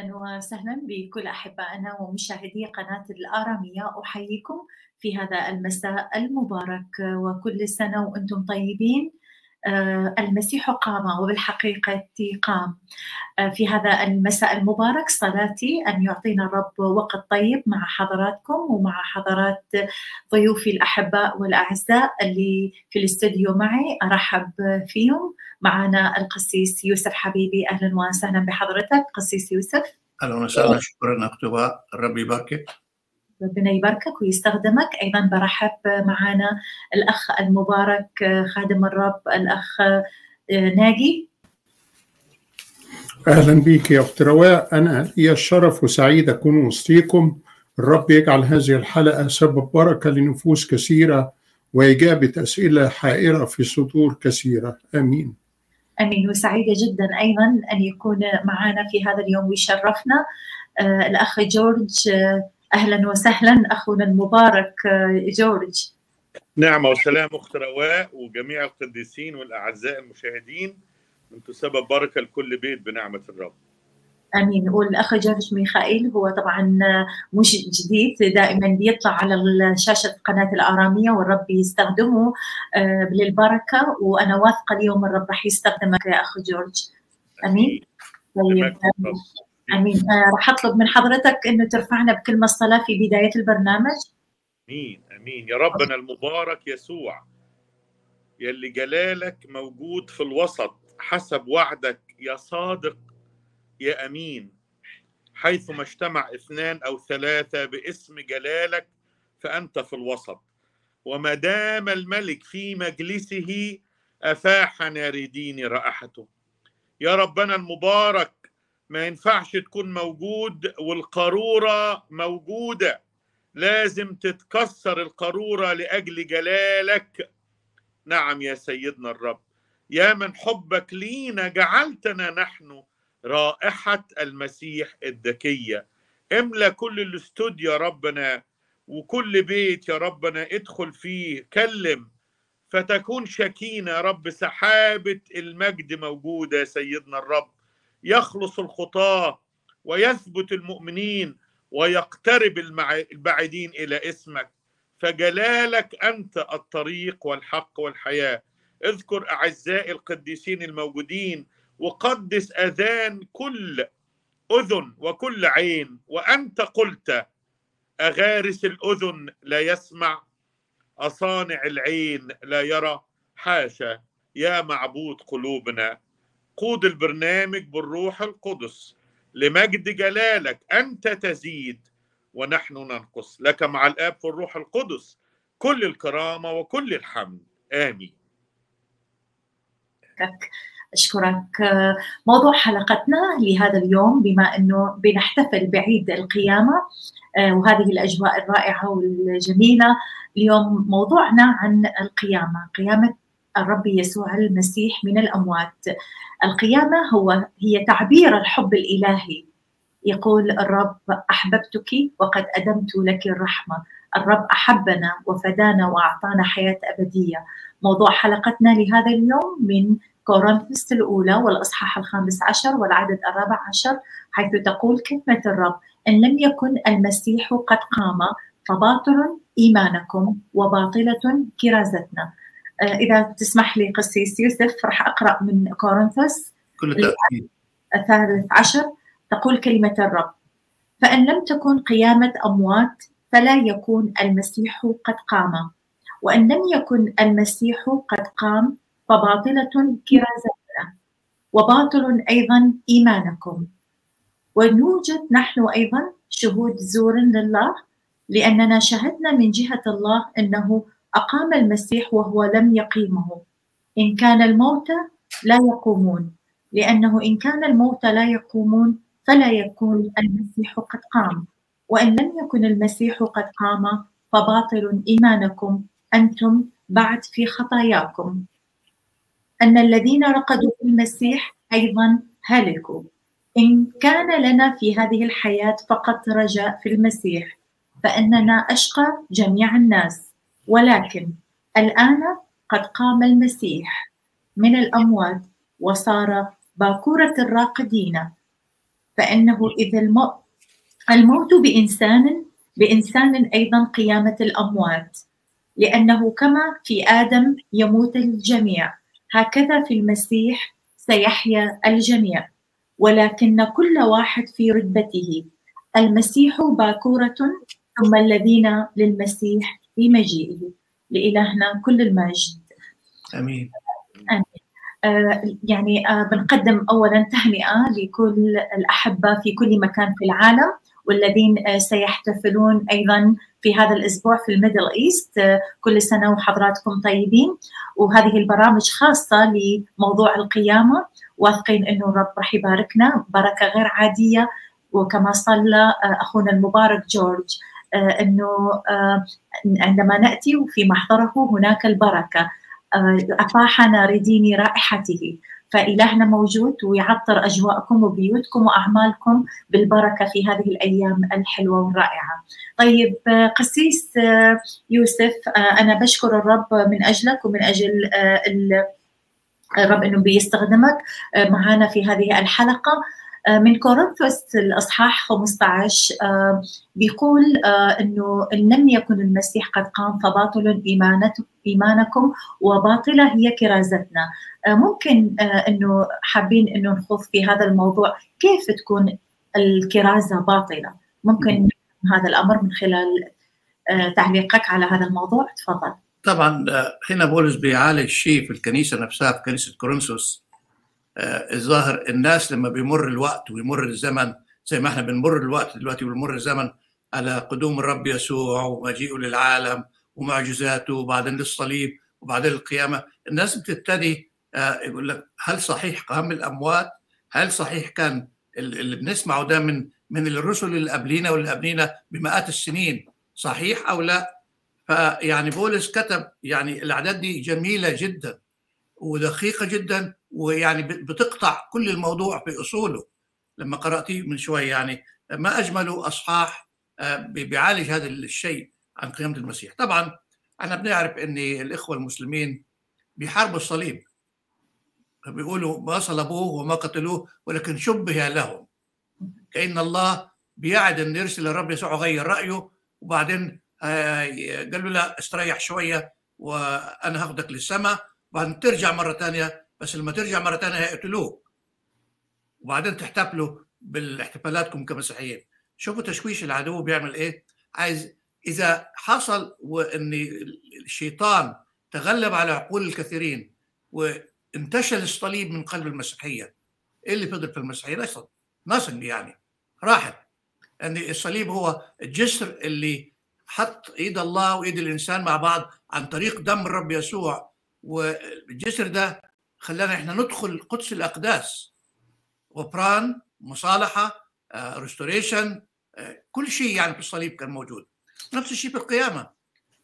أهلا وسهلا بكل احبائنا ومشاهدي قناة الآرامية أحييكم في هذا المساء المبارك وكل سنة وأنتم طيبين. المسيح قام وبالحقيقة قام. آه، في هذا المساء المبارك صلاتي أن يعطينا الرب وقت طيب مع حضراتكم ومع حضرات ضيوفي الأحباء والأعزاء اللي في الاستوديو معي. أرحب فيهم. معنا القسيس يوسف حبيبي. أهلا وسهلا بحضرتك قسيس يوسف. أهلا وسهلا. شكرا اختباء الرب يباركك. ربنا يباركك ويستخدمك. أيضا برحب معنا الأخ المبارك خادم الرب الأخ ناجي. أهلا بك يا أخت رواء. أنا لي الشرف وسعيد أكون وسطيكم. الرب يجعل هذه الحلقة سبب بركة لنفوس كثيرة وإجابة أسئلة حائرة في صدور كثيرة. آمين. آمين. وسعيدة جدا أيضا أن يكون معنا في هذا اليوم ويشرفنا. آه، الأخ جورج آه، أهلا وسهلا أخونا المبارك آه، جورج. نعمة وسلام أخت رواء وجميع القديسين والأعزاء المشاهدين. أنتم سبب بركة لكل بيت بنعمة الرب. آمين. والأخ جورج ميخائيل هو طبعا مش جديد دائما بيطلع على شاشه قناة الأرامية والرب يستخدمه آه، للبركة وأنا واثقة اليوم الرب راح يستخدمك يا أخ جورج. آمين. طيب. آمين. آه، راح أطلب من حضرتك إنه ترفعنا بكلمه صلاه في بداية البرنامج. آمين آمين. يا ربنا المبارك يسوع يلي جلالك موجود في الوسط حسب وعدك. يا صادق يا أمين. حيثما اجتمع اثنان أو ثلاثة باسم جلالك فأنت في الوسط. وما دام الملك في مجلسه أفاح ناردين رائحته. يا ربنا المبارك ما ينفعش تكون موجود والقارورة موجودة. لازم تتكسر القارورة لأجل جلالك. نعم يا سيدنا الرب يا من حبك لينا جعلتنا نحن رائحة المسيح الذكية. املأ كل الاستوديو يا ربنا وكل بيت يا ربنا ادخل فيه كلم فتكون شكينة يا رب سحابة المجد موجودة يا سيدنا الرب. يخلص الخطاة ويثبت المؤمنين ويقترب البعيدين إلى اسمك. فجلالك أنت الطريق والحق والحياة. اذكر أعزائي القديسين الموجودين وقدس أذان كل أذن وكل عين. وأنت قلت أغارس الأذن لا يسمع أصانع العين لا يرى. حاشا يا معبود قلوبنا. قود البرنامج بالروح القدس. لمجد جلالك أنت تزيد ونحن ننقص. لك مع الآب في الروح القدس كل الكرامة وكل الحمد. آمين. لك أشكرك. موضوع حلقتنا لهذا اليوم بما أنه بنحتفل بعيد القيامة آه، وهذه الأجواء الرائعة والجميلة اليوم موضوعنا عن القيامة قيامة الرب يسوع المسيح من الأموات. القيامة هو هي تعبير الحب الإلهي. يقول الرب أحببتك وقد أدمت لك الرحمة. الرب أحبنا وفدانا وأعطانا حياة أبدية. موضوع حلقتنا لهذا اليوم من كورنثوس الأولى والأصحاح الخامس عشر والعدد الرابع عشر حيث تقول كلمة الرب إن لم يكن المسيح قد قام فباطل إيمانكم وباطلة كرازتنا. آه، إذا تسمح لي قسيس يوسف راح أقرأ من كورنثوس. كل تأكيد. الثالث عشر تقول كلمة الرب فإن لم تكن قيامة أموات فلا يكون المسيح قد قام. وإن لم يكن المسيح قد قام فباطلة كرازتنا وباطل أيضا إيمانكم. ونوجد نحن أيضا شهود زور لله لأننا شهدنا من جهة الله أنه أقام المسيح وهو لم يقيمه. إن كان الموتى لا يقومون. لأنه إن كان الموتى لا يقومون فلا يكون المسيح قد قام. وإن لم يكن المسيح قد قام فباطل إيمانكم أنتم بعد في خطاياكم. أن الذين رقدوا في المسيح أيضا هلكوا. إن كان لنا في هذه الحياة فقط رجاء في المسيح فإننا أشقى جميع الناس. ولكن الآن قد قام المسيح من الأموات وصار باكورة الراقدين. فإنه إذا الموت الموت بإنسان بإنسان أيضا قيامة الأموات. لأنه كما في آدم يموت الجميع هكذا في المسيح سيحيا الجميع. ولكن كل واحد في رتبته. المسيح باكورة ثم الذين للمسيح في مجيئه لإلهنا كل المجد. آمين. آمين. آه يعني آه بنقدم اولا تهنئة لكل الأحبة في كل مكان في العالم والذين آه سيحتفلون أيضا في هذا الأسبوع في ال Middle East كل سنة وحضراتكم طيبين. وهذه البرامج خاصة لموضوع القيامة واثقين إنه الرب راح يباركنا بركه غير عادية. وكما صلى أخونا المبارك جورج. إنه عندما نأتي وفي محضره هناك البركة. افاح ناردين رائحته. فإلهنا موجود ويعطر أجواءكم وبيوتكم وأعمالكم بالبركة في هذه الأيام الحلوة والرائعة. طيب قسيس يوسف أنا بشكر الرب من أجلك ومن أجل الرب أنه بيستخدمك معنا في هذه الحلقة. من كورنثوس الأصحاح 15 بيقول إنه إن لم يكن المسيح قد قام فباطل إيمانكم وباطلة هي كرازتنا. ممكن إنه حابين إنه نخوض في هذا الموضوع كيف تكون الكرازة باطلة؟ ممكن هذا الأمر من خلال تعليقك على هذا الموضوع. تفضل. طبعا هنا بولس بيعالج شيء في الكنيسة نفسها في كنيسة كورنثوس. الظاهر الناس لما بيمر الوقت ويمر الزمن زي ما إحنا بنمر الوقت دلوقتي وبنمر الزمن على قدوم الرب يسوع ومجيئه للعالم ومعجزاته وبعدين للصليب وبعدين القيامه الناس بتبتدي يقول لك هل صحيح قام الأموات؟ هل صحيح كان اللي بنسمعه ده من من الرسل اللي قبلينا واللي قبلينا بمئات السنين صحيح أو لا؟ فيعني بولس كتب يعني الأعداد دي جميلة جدا ودقيقة جدا ويعني بتقطع كل الموضوع في أصوله. لما قراتيه من شوية يعني ما اجمله أصحاح بيعالج هذا الشيء عن قيامة المسيح. طبعا إحنا بنعرف إن الإخوة المسلمين بيحاربوا الصليب. بيقولوا ما صلبوه وما قتلوه ولكن شبه لهم. كأن الله بيعد إن يرسل الرب يسوع غير رأيه وبعدين قال له لا استريح شوية وأنا هاخدك للسماء. وبعدين ترجع مرة ثانية بس لما ترجع مرة ثانية هيقتلوك وبعدين تحتفلوا بالاحتفالاتكم كمسيحيين شوفوا تشويش العدو بيعمل إيه؟ عايز إذا حصل وإن الشيطان تغلب على عقول الكثيرين وانتشل الصليب من قلب المسيحية إيه اللي فضل في المسيحية؟ ليس نصن يعني راحت. ان الصليب هو الجسر اللي حط إيد الله وإيد الإنسان مع بعض عن طريق دم الرب يسوع والجسر ده خلانا إحنا ندخل قدس الأقداس. غفران مصالحة restoration كل شيء يعني في الصليب كان موجود. نفس الشيء في القيامة.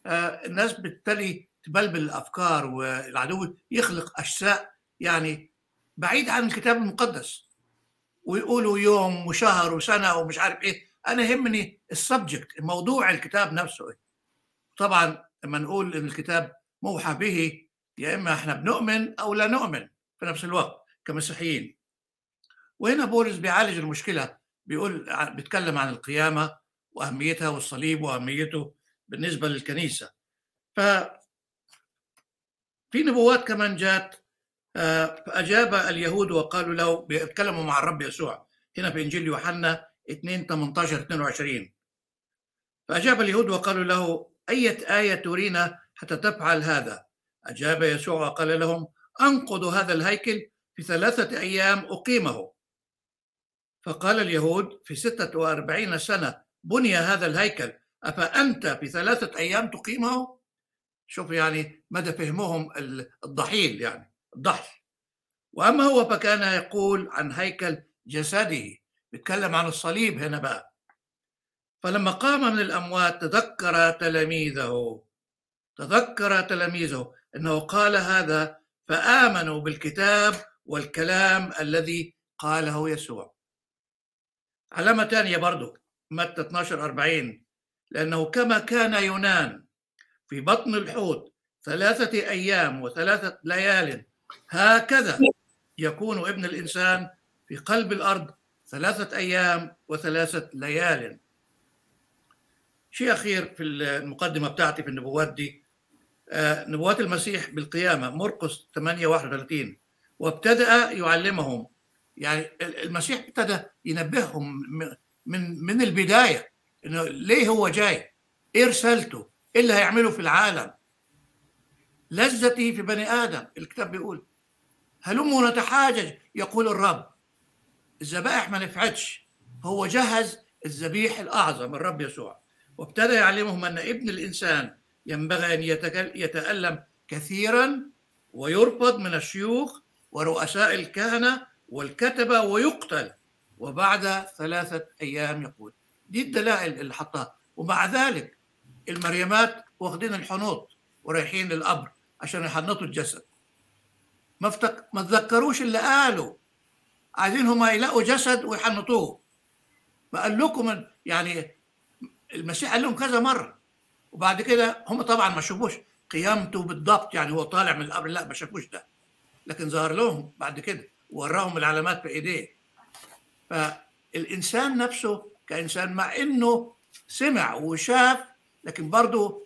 الناس بالتالي تبلبل الأفكار والعدو يخلق اشياء يعني بعيد عن الكتاب المقدس. ويقولوا يوم وشهر وسنة ومش عارف إيه. أنا يهمني ال subject موضوع الكتاب نفسه. طبعا لما نقول إن الكتاب موحى به يا إما إحنا بنؤمن أو لا نؤمن في نفس الوقت كمسيحيين. وهنا بولس بيعالج المشكلة بيقول بيتكلم عن القيامة وأهميتها والصليب وأهميته بالنسبة للكنيسة. ف في نبوات كمان جات فأجاب اليهود وقالوا له بيتكلموا مع الرب يسوع هنا في إنجيل يوحنا 2 18 22 فأجاب اليهود وقالوا له أية آية ترينا حتى تفعل هذا؟ أجاب يسوع وقال لهم أنقضوا هذا الهيكل في ثلاثة أيام أقيمه. فقال اليهود في ستة وأربعين سنة بني هذا الهيكل أفأنت في ثلاثة أيام تقيمه؟ شوف يعني مدى فهمهم الضحيل يعني الضحل. وأما هو فكان يقول عن هيكل جسده. بيتكلم عن الصليب هنا بقى. فلما قام من الأموات تذكر تلاميذه تذكر تلاميذه. إنه قال هذا فآمنوا بالكتاب والكلام الذي قاله يسوع. علامه ثانية برضو متى 12 40 لأنه كما كان يونان في بطن الحوت ثلاثة أيام وثلاثة ليال هكذا يكون ابن الإنسان في قلب الأرض ثلاثة أيام وثلاثة ليال. شيء أخير في المقدمة بتاعتي في النبوات دي نبوات المسيح بالقيامة مرقس 8 31 وابتدأ يعلمهم. يعني المسيح ابتدى ينبههم من من البداية إنه ليه هو جاي؟ إيه رسالته؟ إيه اللي هيعمله في العالم؟ لذتي في بني آدم الكتاب بيقول. هلموا نتحاجج؟ يقول الرب. الذبائح ما نفعتش. هو جهز الذبيح الأعظم الرب يسوع. وابتدى يعلمهم أن ابن الإنسان ينبغي أن يتألم كثيرا ويرفض من الشيوخ ورؤساء الكهنة والكتبة ويقتل. وبعد ثلاثة أيام يقول. دي الدلائل اللي حطها. ومع ذلك المريمات واخدين الحنوط ورايحين للقبر عشان يحنطوا الجسد. ما فتك... ما تذكروش اللي قالوا. عايزين هم يلاقوا جسد ويحنطوه. فقال لكم يعني المسيح قال لهم كذا مرة. وبعد كده هم طبعا ما شافوش. قيامته بالضبط يعني هو طالع من القبر لا ما شافوش ده. لكن ظهر لهم بعد كده ووراهم العلامات بإيديه. فالإنسان نفسه كإنسان مع إنه سمع وشاف لكن برضه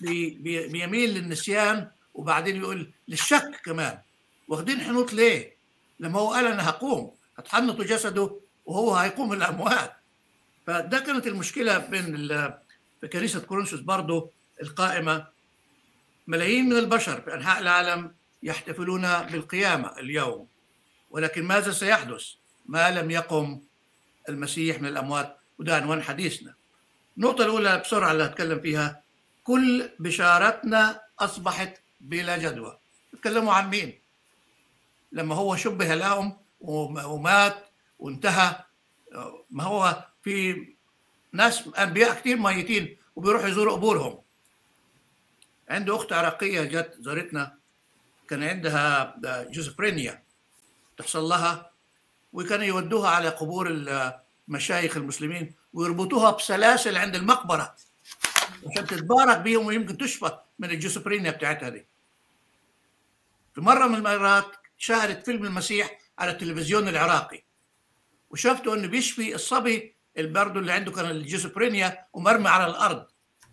بي بيميل للنسيان وبعدين يقول للشك كمان. واخدين حنوط ليه؟ لما هو قال أنا هقوم هتحنطوا جسده وهو هيقوم الأموات. فده كانت المشكلة بين في كنيسة كورنثوس برضه القائمة ملايين من البشر في أنحاء العالم يحتفلون بالقيامة اليوم. ولكن ماذا سيحدث؟ ما لم يقم المسيح من الأموات؟ وده عنوان حديثنا. النقطة الأولى بسرعة اللي هتكلم فيها كل بشارتنا أصبحت بلا جدوى. تكلموا عن مين؟ لما هو شبه لهم ومات وانتهى ما هو في ناس أنبياء كتير ميتين وبيروحوا يزوروا قبورهم. عنده أخت عراقية جت زارتنا كان عندها جوزفرينيا تحصل لها وكانوا يودوها على قبور المشايخ المسلمين ويربطوها بسلاسل عند المقبرة عشان تتبارك بيهم ويمكن تشفى من الجوزفرينيا بتاعتها دي. في مرة من المرات شاهدت فيلم المسيح على التلفزيون العراقي وشافته إنه بيشفي الصبي البرد اللي عنده كان الجيسوبرينيا ومرمي على الأرض.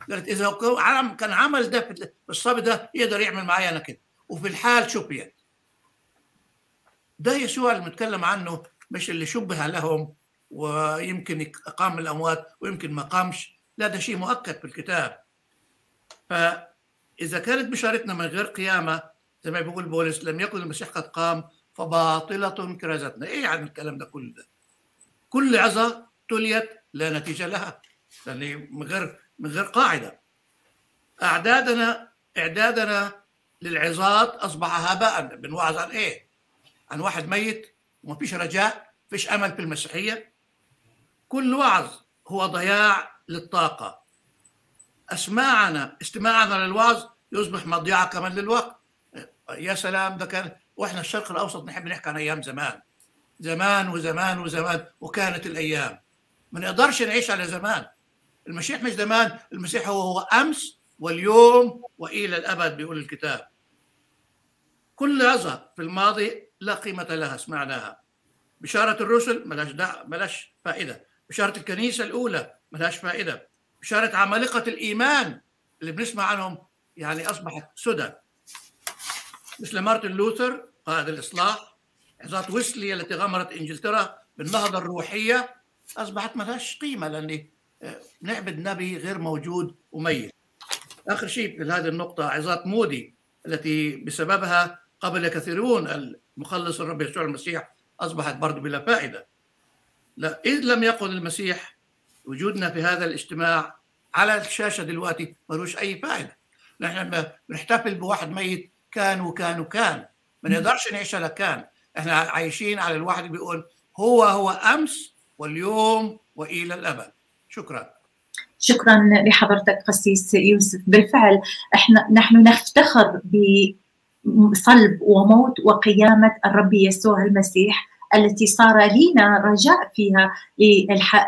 قالت إذا كان عمل ده في الصبي ده يقدر يعمل معايا أنا كده. وفي الحال شبهت ده يسوع اللي بنتكلم عنه مش اللي شبه لهم ويمكن قام الأموات ويمكن ما قامش. لا ده شيء مؤكد في الكتاب. فإذا كانت بشارتنا من غير قيامة زي ما بيقول بولس لم يكن المسيح قد قام فباطلة كرازتنا. إيه يعني الكلام ده كله ده؟ كل عظة تليت لا نتيجة لها لأن من غير من غير قاعدة. أعدادنا إعدادنا للعظات اصبح هباء. بنوعظ عن إيه؟ عن واحد ميت وما فيش رجاء فيش أمل في المسيحية. كل وعظ هو ضياع للطاقة. أسماعنا استماعنا للوعظ يصبح مضيعة كمان للوقت. يا سلام ده كان وإحنا الشرق الأوسط نحب نحكي عن أيام زمان. زمان وزمان وزمان وكانت الأيام. ما نقدرش نعيش على زمان. المسيح مش زمان المسيح هو هو أمس واليوم وإلى الأبد بيقول الكتاب. كل لحظة في الماضي لا قيمة لها سمعناها. بشارة الرسل ملاش دع... ملاش فائدة. بشارة الكنيسة الأولى ملاش فائدة. بشارة عمالقة الإيمان اللي بنسمع عنهم يعني أصبحت سدى. مثل مارتن لوثر قائد الإصلاح عظات ويسلي التي غمرت إنجلترا بالنهضة الروحية أصبحت ما لهاش قيمة لأن نعبد نبي غير موجود وميت. آخر شيء في هذه النقطة عظات مودي التي بسببها قبل كثيرون المخلص الرب يسوع المسيح أصبحت برضه بلا فائدة. لا إذ لم يقل المسيح وجودنا في هذا الاجتماع على الشاشة دلوقتي ملوش أي فائدة. نحن بنحتفل بواحد ميت كان وكان وكان ما نقدرش نعيش على كان إحنا عايشين على الواحد بيقول هو هو أمس واليوم وإلى الأبد. شكرا. شكرا لحضرتك قسيس يوسف. بالفعل إحنا نحن نفتخر بصلب وموت وقيامة الرب يسوع المسيح التي صار لنا رجاء فيها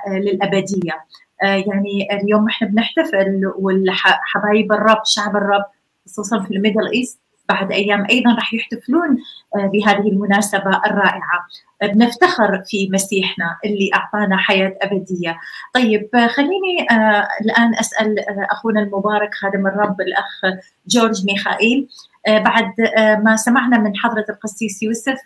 للأبدية. يعني اليوم إحنا بنحتفل والحبايب الرب شعب الرب خصوصا في ال Middle East بعد أيام أيضا راح يحتفلون بهذه المناسبة الرائعة بنفتخر في مسيحنا اللي أعطانا حياة أبدية. طيب خليني الآن أسأل أخونا المبارك خادم الرب الأخ جورج ميخائيل بعد ما سمعنا من حضرة القسيس يوسف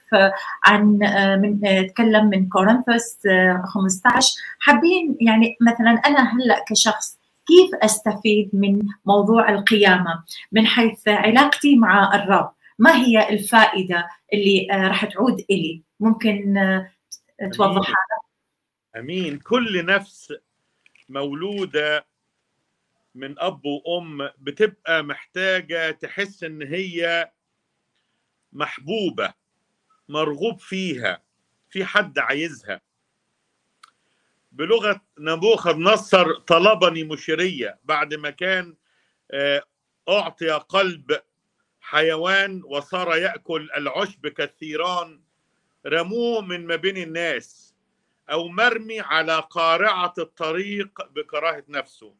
عن من تكلم من كورنثوس 15 حابين يعني مثلا أنا هلأ كشخص كيف أستفيد من موضوع القيامة؟ من حيث علاقتي مع الرب. ما هي الفائدة اللي راح تعود إلي؟ ممكن توضح. هذا أمين. كل نفس مولودة من أب وأم بتبقى محتاجة تحس إن هي محبوبة مرغوب فيها في حد عايزها. بلغة نبوخذ نصر طلبني مشيرية بعد ما كان أعطي قلب حيوان وصار يأكل العشب كالثيران رموه من ما بين الناس أو مرمي على قارعة الطريق بكراهة نفسه.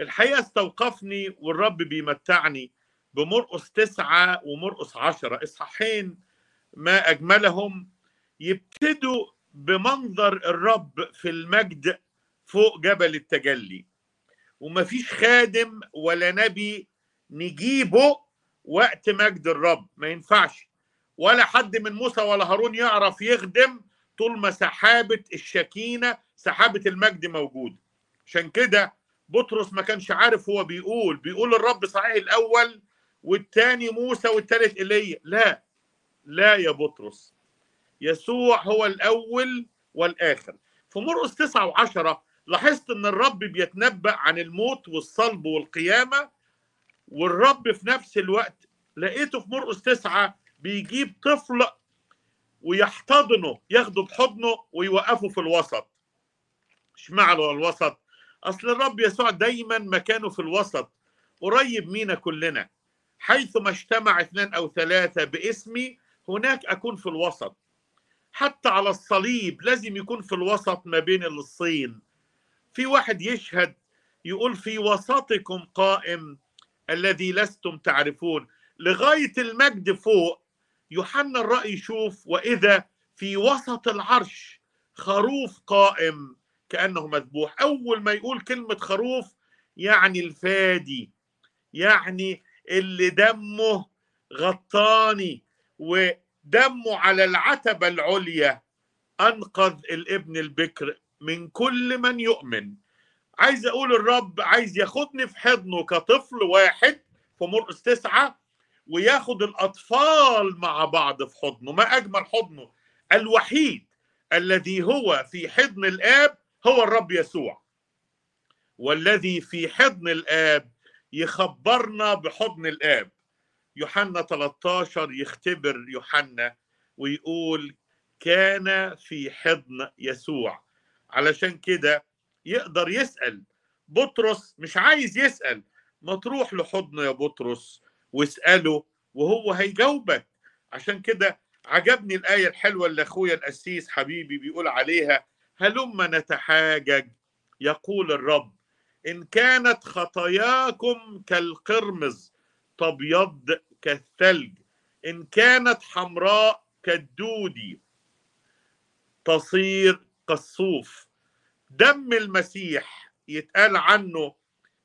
الحقيقة استوقفني والرب بيمتعني بمرقس تسعة ومرقس عشرة. إصحاحين ما أجملهم يبتدوا بمنظر الرب في المجد فوق جبل التجلي. ومفيش خادم ولا نبي نجيبه وقت مجد الرب ما ينفعش. ولا حد من موسى ولا هارون يعرف يخدم طول ما سحابة الشكينة سحابة المجد موجود عشان كده بطرس ما كانش عارف هو بيقول بيقول الرب صحيح الأول والتاني موسى والتالت إيليا لا لا يا بطرس. يسوع هو الأول والآخر. في مرقس تسعة وعشرة لاحظت أن الرب بيتنبأ عن الموت والصلب والقيامة والرب في نفس الوقت لقيته في مرقس تسعة بيجيب طفل ويحتضنه ياخده بحضنه ويوقفه في الوسط. اشمعنى الوسط؟ أصل الرب يسوع دايما مكانه في الوسط قريب مينا كلنا. حيث ما اجتمع اثنان أو ثلاثة باسمي هناك أكون في الوسط. حتى على الصليب لازم يكون في الوسط ما بين الصين. في واحد يشهد يقول في وسطكم قائم الذي لستم تعرفون. لغاية المجد فوق يوحنا الرأي يشوف وإذا في وسط العرش خروف قائم كأنه مذبوح. أول ما يقول كلمة خروف يعني الفادي يعني اللي دمه غطاني ودمه على العتبة العليا أنقذ الابن البكر من كل من يؤمن. عايز أقول الرب عايز ياخدني في حضنه كطفل واحد في مرقس تسعة وياخد الأطفال مع بعض في حضنه. ما أجمل حضنه. الوحيد الذي هو في حضن الآب هو الرب يسوع. والذي في حضن الآب يخبرنا بحضن الآب. يوحنا 13 يختبر يوحنا ويقول كان في حضن يسوع. علشان كده يقدر يسأل. بطرس مش عايز يسأل. ما تروح لحضنه يا بطرس واسأله وهو هيجاوبك. عشان كده عجبني الآية الحلوة اللي أخويا القسيس حبيبي بيقول عليها. هلما نتحاجج. يقول الرب إن كانت خطاياكم كالقرمز تبيض كالثلج. إن كانت حمراء كالدودي تصير كالصوف. دم المسيح يتقال عنه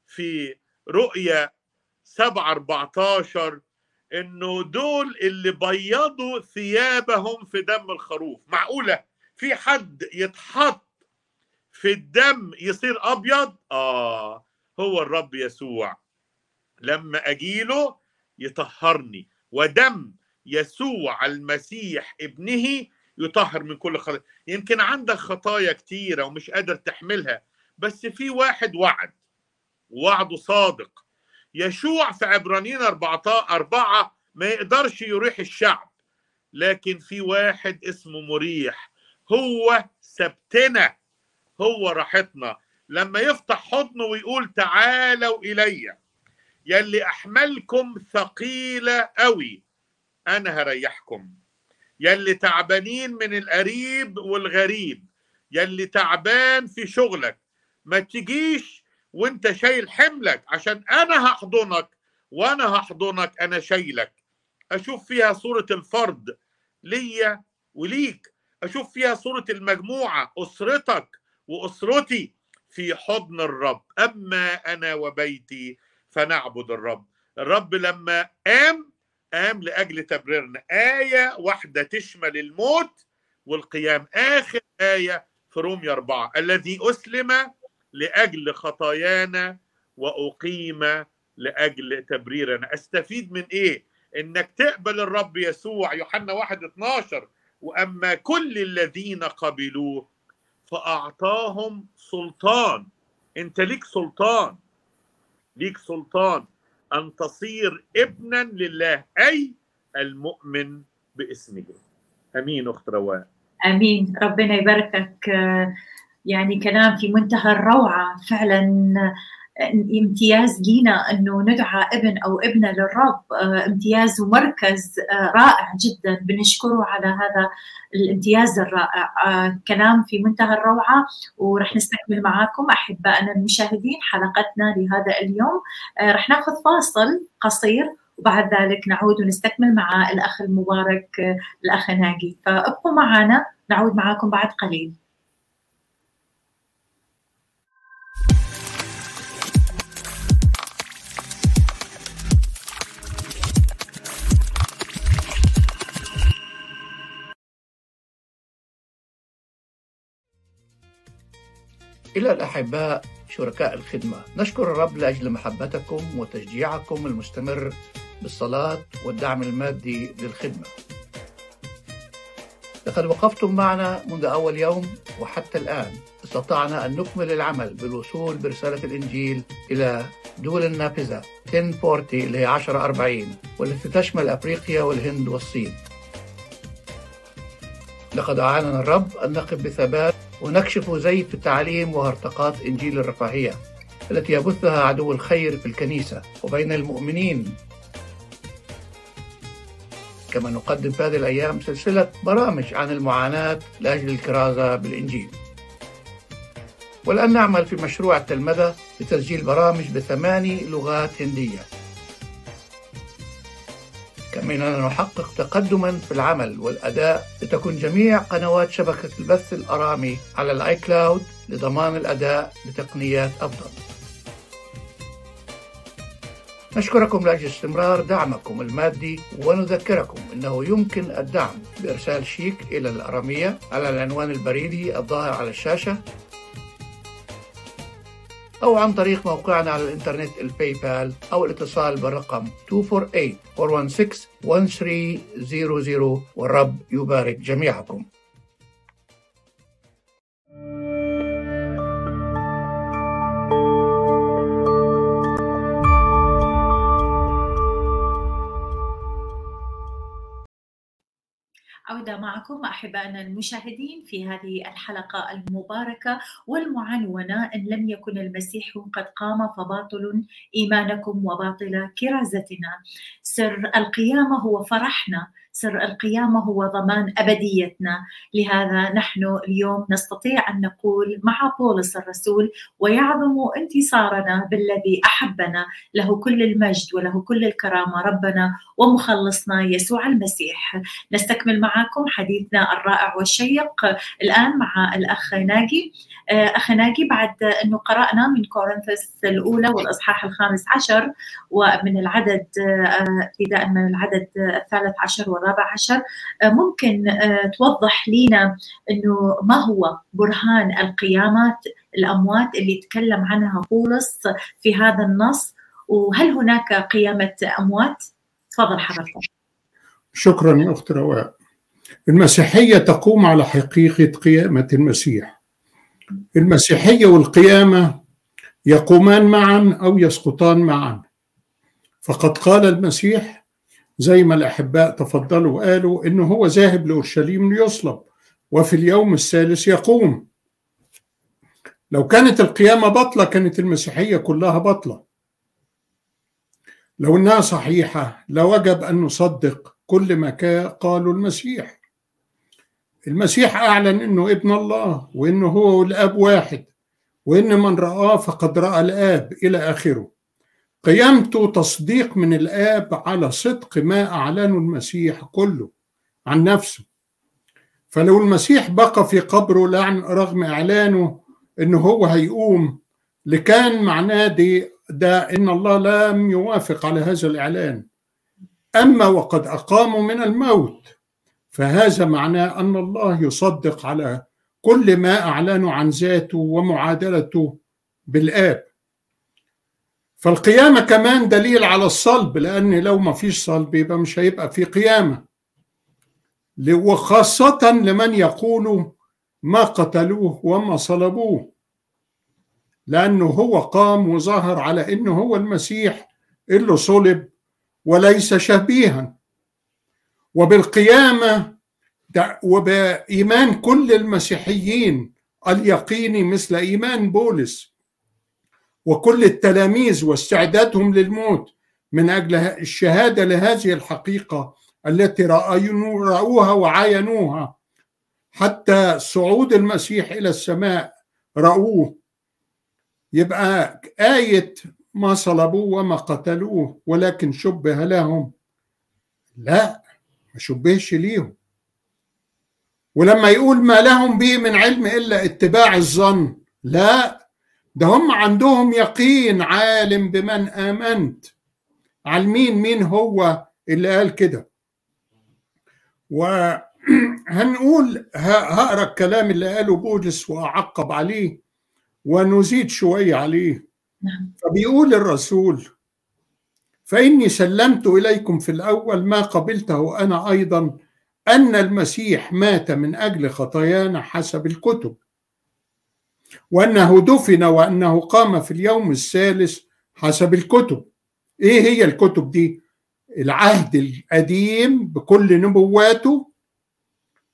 في رؤيا 7 14 إنه دول اللي بيضوا ثيابهم في دم الخروف. معقولة؟ في حد يتحط في الدم يصير أبيض؟ آه هو الرب يسوع. لما أجيله يطهرني ودم يسوع المسيح ابنه يطهر من كل خطايا. يمكن عندك خطايا كتيرة ومش قادر تحملها بس في واحد وعد وعده صادق. يشوع في عبرانيين أربعة, أربعة ما يقدرش يريح الشعب لكن في واحد اسمه مريح. هو سبتنا هو راحتنا. لما يفتح حضنه ويقول تعالوا إلي يلي أحملكم ثقيلة قوي. أنا هريحكم. يلي تعبانين من القريب والغريب. يلي تعبان في شغلك. ما تجيش وانت شايل حملك عشان أنا هحضنك وأنا هحضنك أنا شايلك. أشوف فيها صورة الفرد ليا وليك. أشوف فيها صورة المجموعة أسرتك وأسرتي في حضن الرب. أما أنا وبيتي فنعبد الرب. الرب لما قام قام لأجل تبريرنا. آية واحدة تشمل الموت والقيام. آخر آية في روميا أربعة. الذي أسلم لأجل خطايانا وأقيم لأجل تبريرنا. أستفيد من إيه؟ إنك تقبل الرب يسوع. يوحنا 1 12 وأما كل الذين قبلوه فأعطاهم سلطان. أنت ليك سلطان. ليك سلطان أن تصير ابنا لله أي المؤمن باسمه. أمين أخت رواء. أمين. ربنا يباركك. يعني كلام في منتهى الروعة. فعلا امتياز لينا أنه ندعى ابن أو ابنة للرب امتياز ومركز رائع جدا. بنشكره على هذا الامتياز الرائع. كلام في منتهى الروعة ورح نستكمل معاكم أحبائنا المشاهدين حلقتنا لهذا اليوم. رح ناخذ فاصل قصير وبعد ذلك نعود ونستكمل مع الأخ المبارك الأخ ناجي. فابقوا معنا نعود معكم بعد قليل. إلى الأحباء شركاء الخدمة. نشكر الرب لأجل محبتكم وتشجيعكم المستمر بالصلاة والدعم المادي للخدمة. لقد وقفتم معنا منذ أول يوم وحتى الآن. استطعنا أن نكمل العمل بالوصول برسالة الإنجيل إلى دول النافذة. 1040 اللي هي 1040 والتي تشمل أفريقيا والهند والصين. لقد أعاننا الرب أن نقف بثبات ونكشف زيت التعليم وهرطقات إنجيل الرفاهية التي يبثها عدو الخير في الكنيسة وبين المؤمنين. كما نقدم في هذه الأيام سلسلة برامج عن المعاناة لأجل الكرازة بالإنجيل. والآن نعمل في مشروع التلمذة لتسجيل برامج بثماني لغات هندية. كما أننا نحقق تقدما في العمل والأداء لتكون جميع قنوات شبكة البث الأرامي على ال iCloud لضمان الأداء بتقنيات أفضل. نشكركم لأجل استمرار دعمكم المادي ونذكركم أنه يمكن الدعم بإرسال شيك إلى الأرامية على العنوان البريدي الظاهر على الشاشة أو عن طريق موقعنا على الإنترنت ال PayPal أو الاتصال بالرقم 248-416-1300 والرب يبارك جميعكم. عودة معكم أحبائنا المشاهدين في هذه الحلقة المباركة والمعنونة. إن لم يكن المسيح قد قام فباطل إيمانكم وباطلة كرازتنا. سر القيامة هو فرحنا. سر القيامة هو ضمان أبديتنا. لهذا نحن اليوم نستطيع أن نقول مع بولس الرسول ويعظم انتصارنا بالذي أحبنا. له كل المجد وله كل الكرامة ربنا ومخلصنا يسوع المسيح. نستكمل معكم حديثنا الرائع والشيق الآن مع الأخ ناجي. أخ ناجي بعد أنه قرأنا من كورنثس الأولى والإصحاح الخامس عشر ومن العدد ابتداء من العدد الثالث عشر والرابع عشر ممكن توضح لنا أنه ما هو برهان القيامات الأموات اللي تكلم عنها بولس في هذا النص؟ وهل هناك قيامة أموات؟ تفضل حضرتك. شكرا يا أخت رواء. المسيحية تقوم على حقيقة قيامة المسيح. المسيحية والقيامة يقومان معا أو يسقطان معا. فقد قال المسيح زي ما الأحباء تفضلوا وقالوا إنه هو ذاهب لأورشليم ليصلب وفي اليوم الثالث يقوم. لو كانت القيامة بطلة كانت المسيحية كلها بطلة. لو إنها صحيحة لوجب أن نصدق كل ما قاله المسيح. المسيح أعلن إنه ابن الله وإنه هو والاب واحد وإن من رآه فقد رأى الآب إلى آخره. قيامته تصديق من الآب على صدق ما أعلنه المسيح كله عن نفسه. فلو المسيح بقى في قبره لعن رغم إعلانه إنه هو هيقوم لكان معناه دي ده إن الله لم يوافق على هذا الإعلان. أما وقد أقاموا من الموت فهذا معناه أن الله يصدق على كل ما أعلنه عن ذاته ومعادلته بالآب. فالقيامة كمان دليل على الصلب لأن لو ما فيش صلب يبقى مش هيبقى في قيامة. وخاصة لمن يقول ما قتلوه وما صلبوه لأنه هو قام وظهر على أنه هو المسيح اللي صلب وليس شبيها. وبالقيامة وبإيمان كل المسيحيين اليقيني مثل إيمان بولس وكل التلاميذ واستعدادهم للموت من أجل الشهادة لهذه الحقيقة التي رأوها وعاينوها. حتى صعود المسيح إلى السماء رأوه. يبقى آية ما صلبوه وما قتلوه ولكن شبه لهم. لا ما شبهش ليهم. ولما يقول ما لهم به من علم إلا اتباع الظن لا ده هم عندهم يقين عالم بمن آمنت. عالمين مين هو اللي قال كده؟ وهنقول هقرأ الكلام اللي قاله بولس وأعقب عليه ونزيد شوية عليه. نعم. فبيقول الرسول فإني سلمت إليكم في الأول ما قبلته أنا أيضا أن المسيح مات من أجل خطايانا حسب الكتب. وأنه دفن وأنه قام في اليوم الثالث حسب الكتب. إيه هي الكتب دي؟ العهد القديم بكل نبواته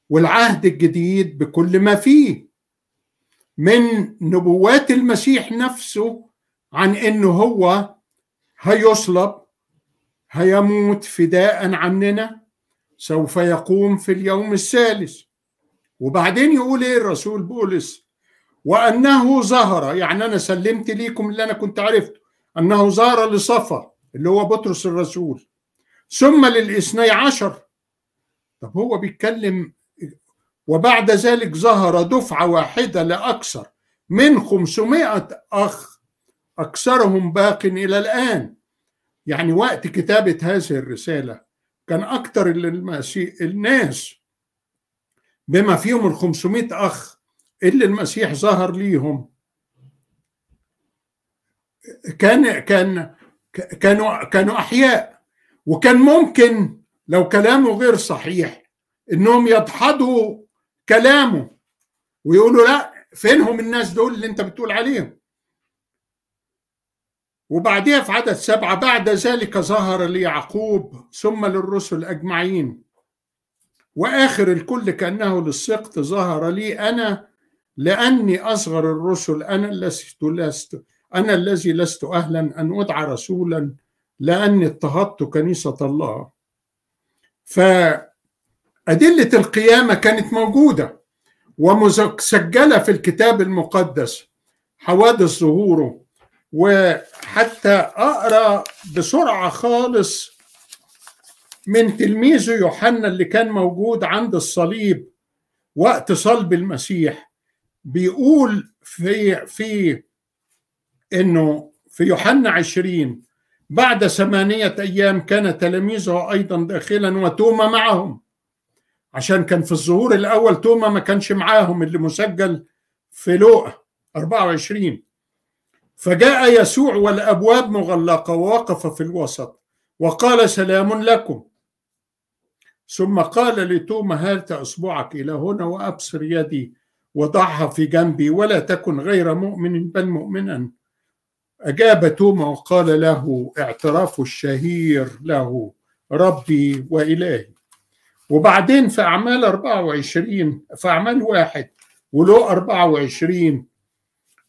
والعهد الجديد بكل ما فيه. من نبوات المسيح نفسه عن انه هو هيصلب هيموت فداء عننا سوف يقوم في اليوم الثالث. وبعدين يقول إيه الرسول بولس؟ وأنه ظهر يعني أنا سلمت ليكم اللي أنا كنت عرفته أنه ظهر لصفا اللي هو بطرس الرسول. ثم للاثني عشر طب هو بيتكلم وبعد ذلك ظهر دفعة واحدة لأكثر من 500 أخ أكثرهم باق إلى الآن. يعني وقت كتابة هذه الرسالة كان أكثر الناس بما فيهم ال 500 أخ اللي المسيح ظهر ليهم. كان كان كانوا كانوا أحياء وكان ممكن لو كلامه غير صحيح إنهم يدحضوا كلامه ويقولوا لا فينهم الناس دول اللي أنت بتقول عليهم؟ وبعدها في عدد سبعة بعد ذلك ظهر ليعقوب ثم للرسل أجمعين. وآخر الكل كأنه للسقط ظهر لي أنا لأني أصغر الرسل أنا لست لست أنا الذي لست أهلا أن أدعى رسولا لأني اضطهدت كنيسة الله. فأدلة القيامة كانت موجودة ومسجلة في الكتاب المقدس حوادث ظهوره وحتى أقرأ بسرعة خالص من تلميذه يوحنا اللي كان موجود عند الصليب وقت صلب المسيح. بيقول في في إنه في يوحنا عشرين بعد ثمانية أيام كان تلاميذه أيضا داخلا وتوما معهم. عشان كان في الظهور الأول توما ما كانش معاهم اللي مسجل في لوقا 24 فجاء يسوع والأبواب مغلقة ووقف في الوسط وقال سلام لكم. ثم قال لتوما هات أصبعك إلى هنا وأبصر يدي؟ وضعها في جنبي ولا تكن غير مؤمن بل مؤمنا. أجاب توما وقال له اعتراف الشهير له ربي وإلهي. وبعدين في أعمال 24 في أعمال واحد ولو 24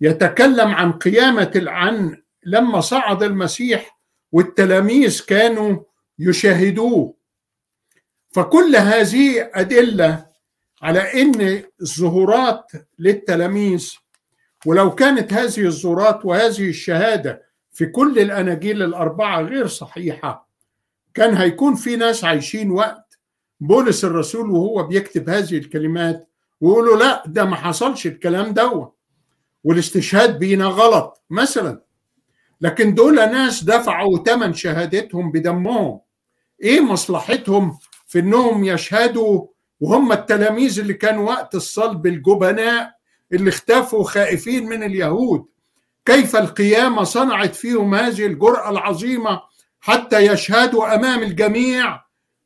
يتكلم عن قيامة عن لما صعد المسيح والتلاميذ كانوا يشاهدوه. فكل هذه أدلة على أن الظهورات للتلاميذ ولو كانت هذه الظهورات وهذه الشهادة في كل الأناجيل الأربعة غير صحيحة كان هيكون في ناس عايشين وقت بولس الرسول وهو بيكتب هذه الكلمات ويقولوا لا ده ما حصلش الكلام ده والاستشهاد بينا غلط مثلا. لكن دول ناس دفعوا ثمن شهادتهم بدمهم. إيه مصلحتهم في إنهم يشهدوا وهم التلاميذ اللي كانوا وقت الصلب الجبناء اللي اختفوا خائفين من اليهود. كيف القيامة صنعت فيهم هذه الجرأة العظيمة حتى يشهدوا أمام الجميع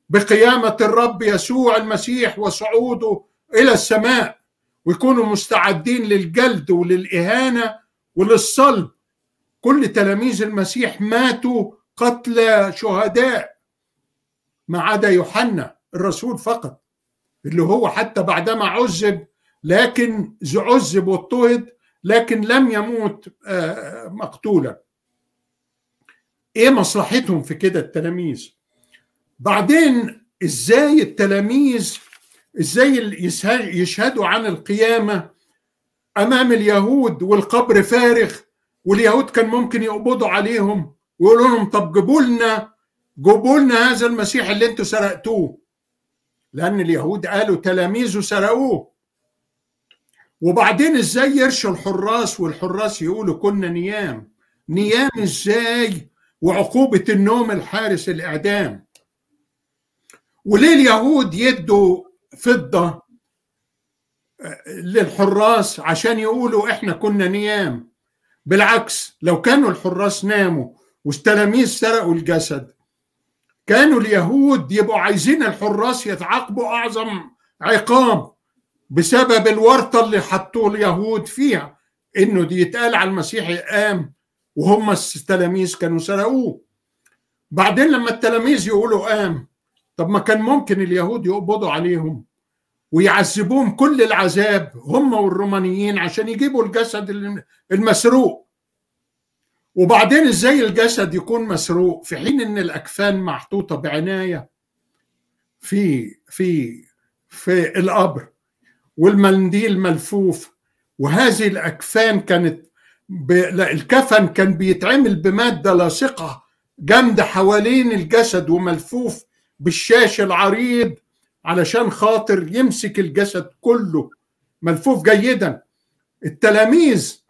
بقيامة الرب يسوع المسيح وصعوده إلى السماء ويكونوا مستعدين للجلد وللإهانة وللصلب؟ كل تلاميذ المسيح ماتوا قتلى شهداء ما عدا يوحنا الرسول فقط. اللي هو حتى بعدما عذب لكن عذب واضطهد لكن لم يموت مقتولا. إيه مصلحتهم في كده التلاميذ؟ بعدين إزاي التلاميذ إزاي يشهدوا عن القيامة أمام اليهود والقبر فارغ واليهود كان ممكن يقبضوا عليهم ويقولوا لهم طب جيبوا لنا جيبوا لنا هذا المسيح اللي أنتوا سرقتوه. لأن اليهود قالوا تلاميذه سرقوه. وبعدين إزاي يرشوا الحراس والحراس يقولوا كنا نيام؟ نيام إزاي؟ وعقوبة النوم الحارس الإعدام. وليه اليهود يدوا فضة للحراس عشان يقولوا إحنا كنا نيام؟ بالعكس لو كانوا الحراس ناموا والتلاميذ سرقوا الجسد كانوا اليهود يبقوا عايزين الحراس يتعاقبوا أعظم عقاب بسبب الورطة اللي حطوه اليهود فيها. إنه دي يتقال على المسيح قام وهم التلاميذ كانوا سرقوه. بعدين لما التلاميذ يقولوا قام طب ما كان ممكن اليهود يقبضوا عليهم ويعذبوهم كل العذاب هم والرومانيين عشان يجيبوا الجسد المسروق. وبعدين إزاي الجسد يكون مسروق؟ في حين إن الأكفان محطوطة بعناية في في في القبر والمنديل ملفوف وهذه الأكفان كانت ب... لا الكفن كان بيتعمل بمادة لاصقة جامدة حوالين الجسد وملفوف بالشاش العريض علشان خاطر يمسك الجسد كله ملفوف جيدا. التلاميذ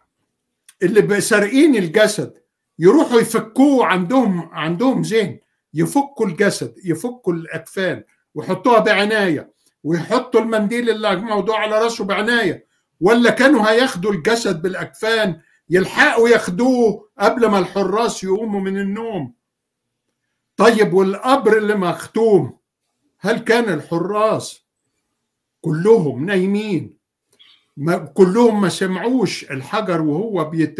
اللي سارقين الجسد يروحوا يفكوه عندهم عندهم ذهن يفكوا الجسد يفكوا الأكفان ويحطوها بعناية ويحطوا المنديل اللي موضوع على راسه بعناية. ولا كانوا هياخدوا الجسد بالأكفان يلحقوا ياخدوه قبل ما الحراس يقوموا من النوم. طيب والقبر اللي مختوم هل كان الحراس كلهم نايمين؟ ما كلهم ما سمعوش الحجر وهو بيت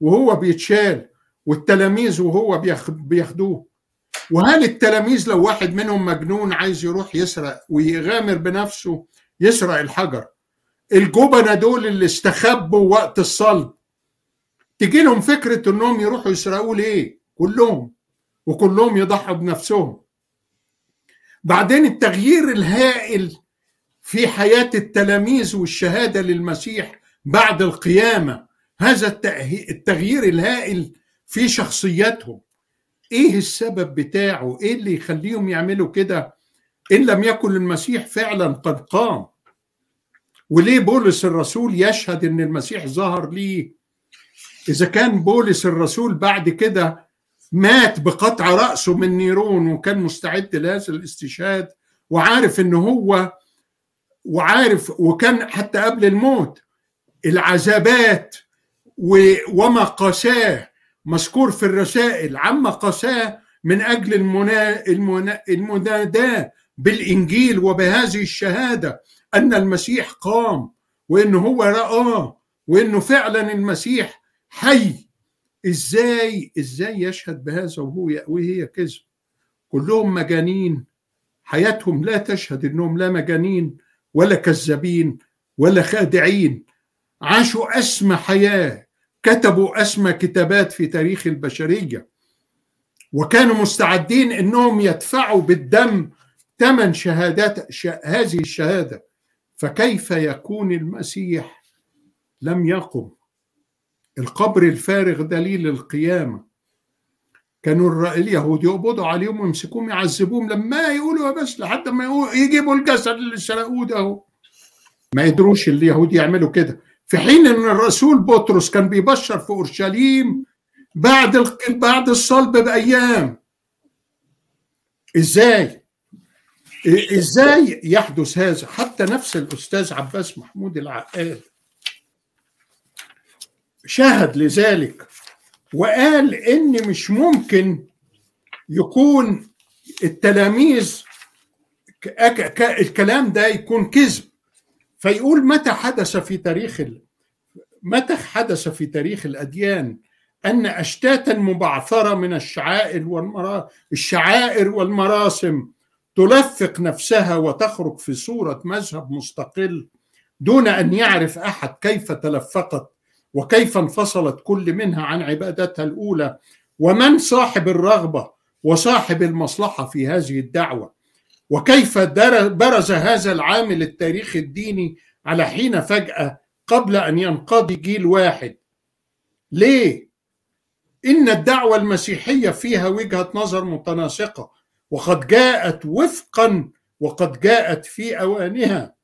وهو بيتشال والتلاميذ وهو بياخدوه. وهل التلاميذ لو واحد منهم مجنون عايز يروح يسرق ويغامر بنفسه يسرق الحجر؟ الجبنة دول اللي استخبوا وقت الصلب. تجي لهم فكرة إنهم يروحوا يسرقوا ليه؟ كلهم. وكلهم يضحوا بنفسهم. بعدين التغيير الهائل في حياة التلاميذ والشهادة للمسيح بعد القيامة. هذا التغيير الهائل في شخصياتهم. إيه السبب بتاعه؟ إيه اللي يخليهم يعملوا كده؟ إن لم يكن المسيح فعلا قد قام. وليه بولس الرسول يشهد إن المسيح ظهر ليه؟ إذا كان بولس الرسول بعد كده مات بقطع رأسه من نيرون وكان مستعد لهذا الاستشهاد وعارف إن هو وعارف وكان حتى قبل الموت العذابات وما قساه مذكور في الرسائل عما قساه من أجل المنا المنا المناداة بالإنجيل وبهذه الشهادة أن المسيح قام وإنه هو رآه وإنه فعلا المسيح حي. إزاي إزاي يشهد بهذا وهو وهي كذب؟ كلهم مجانين. حياتهم لا تشهد إنهم لا مجانين. ولا كذابين ولا خادعين. عاشوا أسمى حياة. كتبوا أسمى كتابات في تاريخ البشرية. وكانوا مستعدين إنهم يدفعوا بالدم ثمن شهادات ش... هذه الشهادة. فكيف يكون المسيح لم يقم؟ القبر الفارغ دليل القيامة. كانوا اليهود يقبضوا عليهم ويمسكوهم يعذبوهم لما يقولوا يا بس لحد ما يقول- يجيبوا الجسد اللي سرقوه ده أهو. ما يدروش اليهود يعملوا كده. في حين إن الرسول بطرس كان بيبشر في أورشليم بعد بعد الصلب بأيام. إزاي؟ إزاي يحدث هذا؟ حتى نفس الأستاذ عباس محمود العقاد شهد لذلك. وقال إن مش ممكن يكون التلاميذ الكلام ده يكون كذب فيقول متى حدث في تاريخ. متى حدث في تاريخ الأديان أن أشتاتا مبعثرة من الشعائر والمرا... الشعائر والمراسم تلفق نفسها وتخرج في صورة مذهب مستقل دون أن يعرف أحد كيف تلفقت وكيف انفصلت كل منها عن عبادتها الأولى ومن صاحب الرغبة وصاحب المصلحة في هذه الدعوة؟ وكيف برز هذا العامل التاريخي الديني على حين فجأة قبل أن ينقضي جيل واحد؟ ليه؟ إن الدعوة المسيحية فيها وجهة نظر متناسقة وقد جاءت وفقا وقد جاءت في أوانها.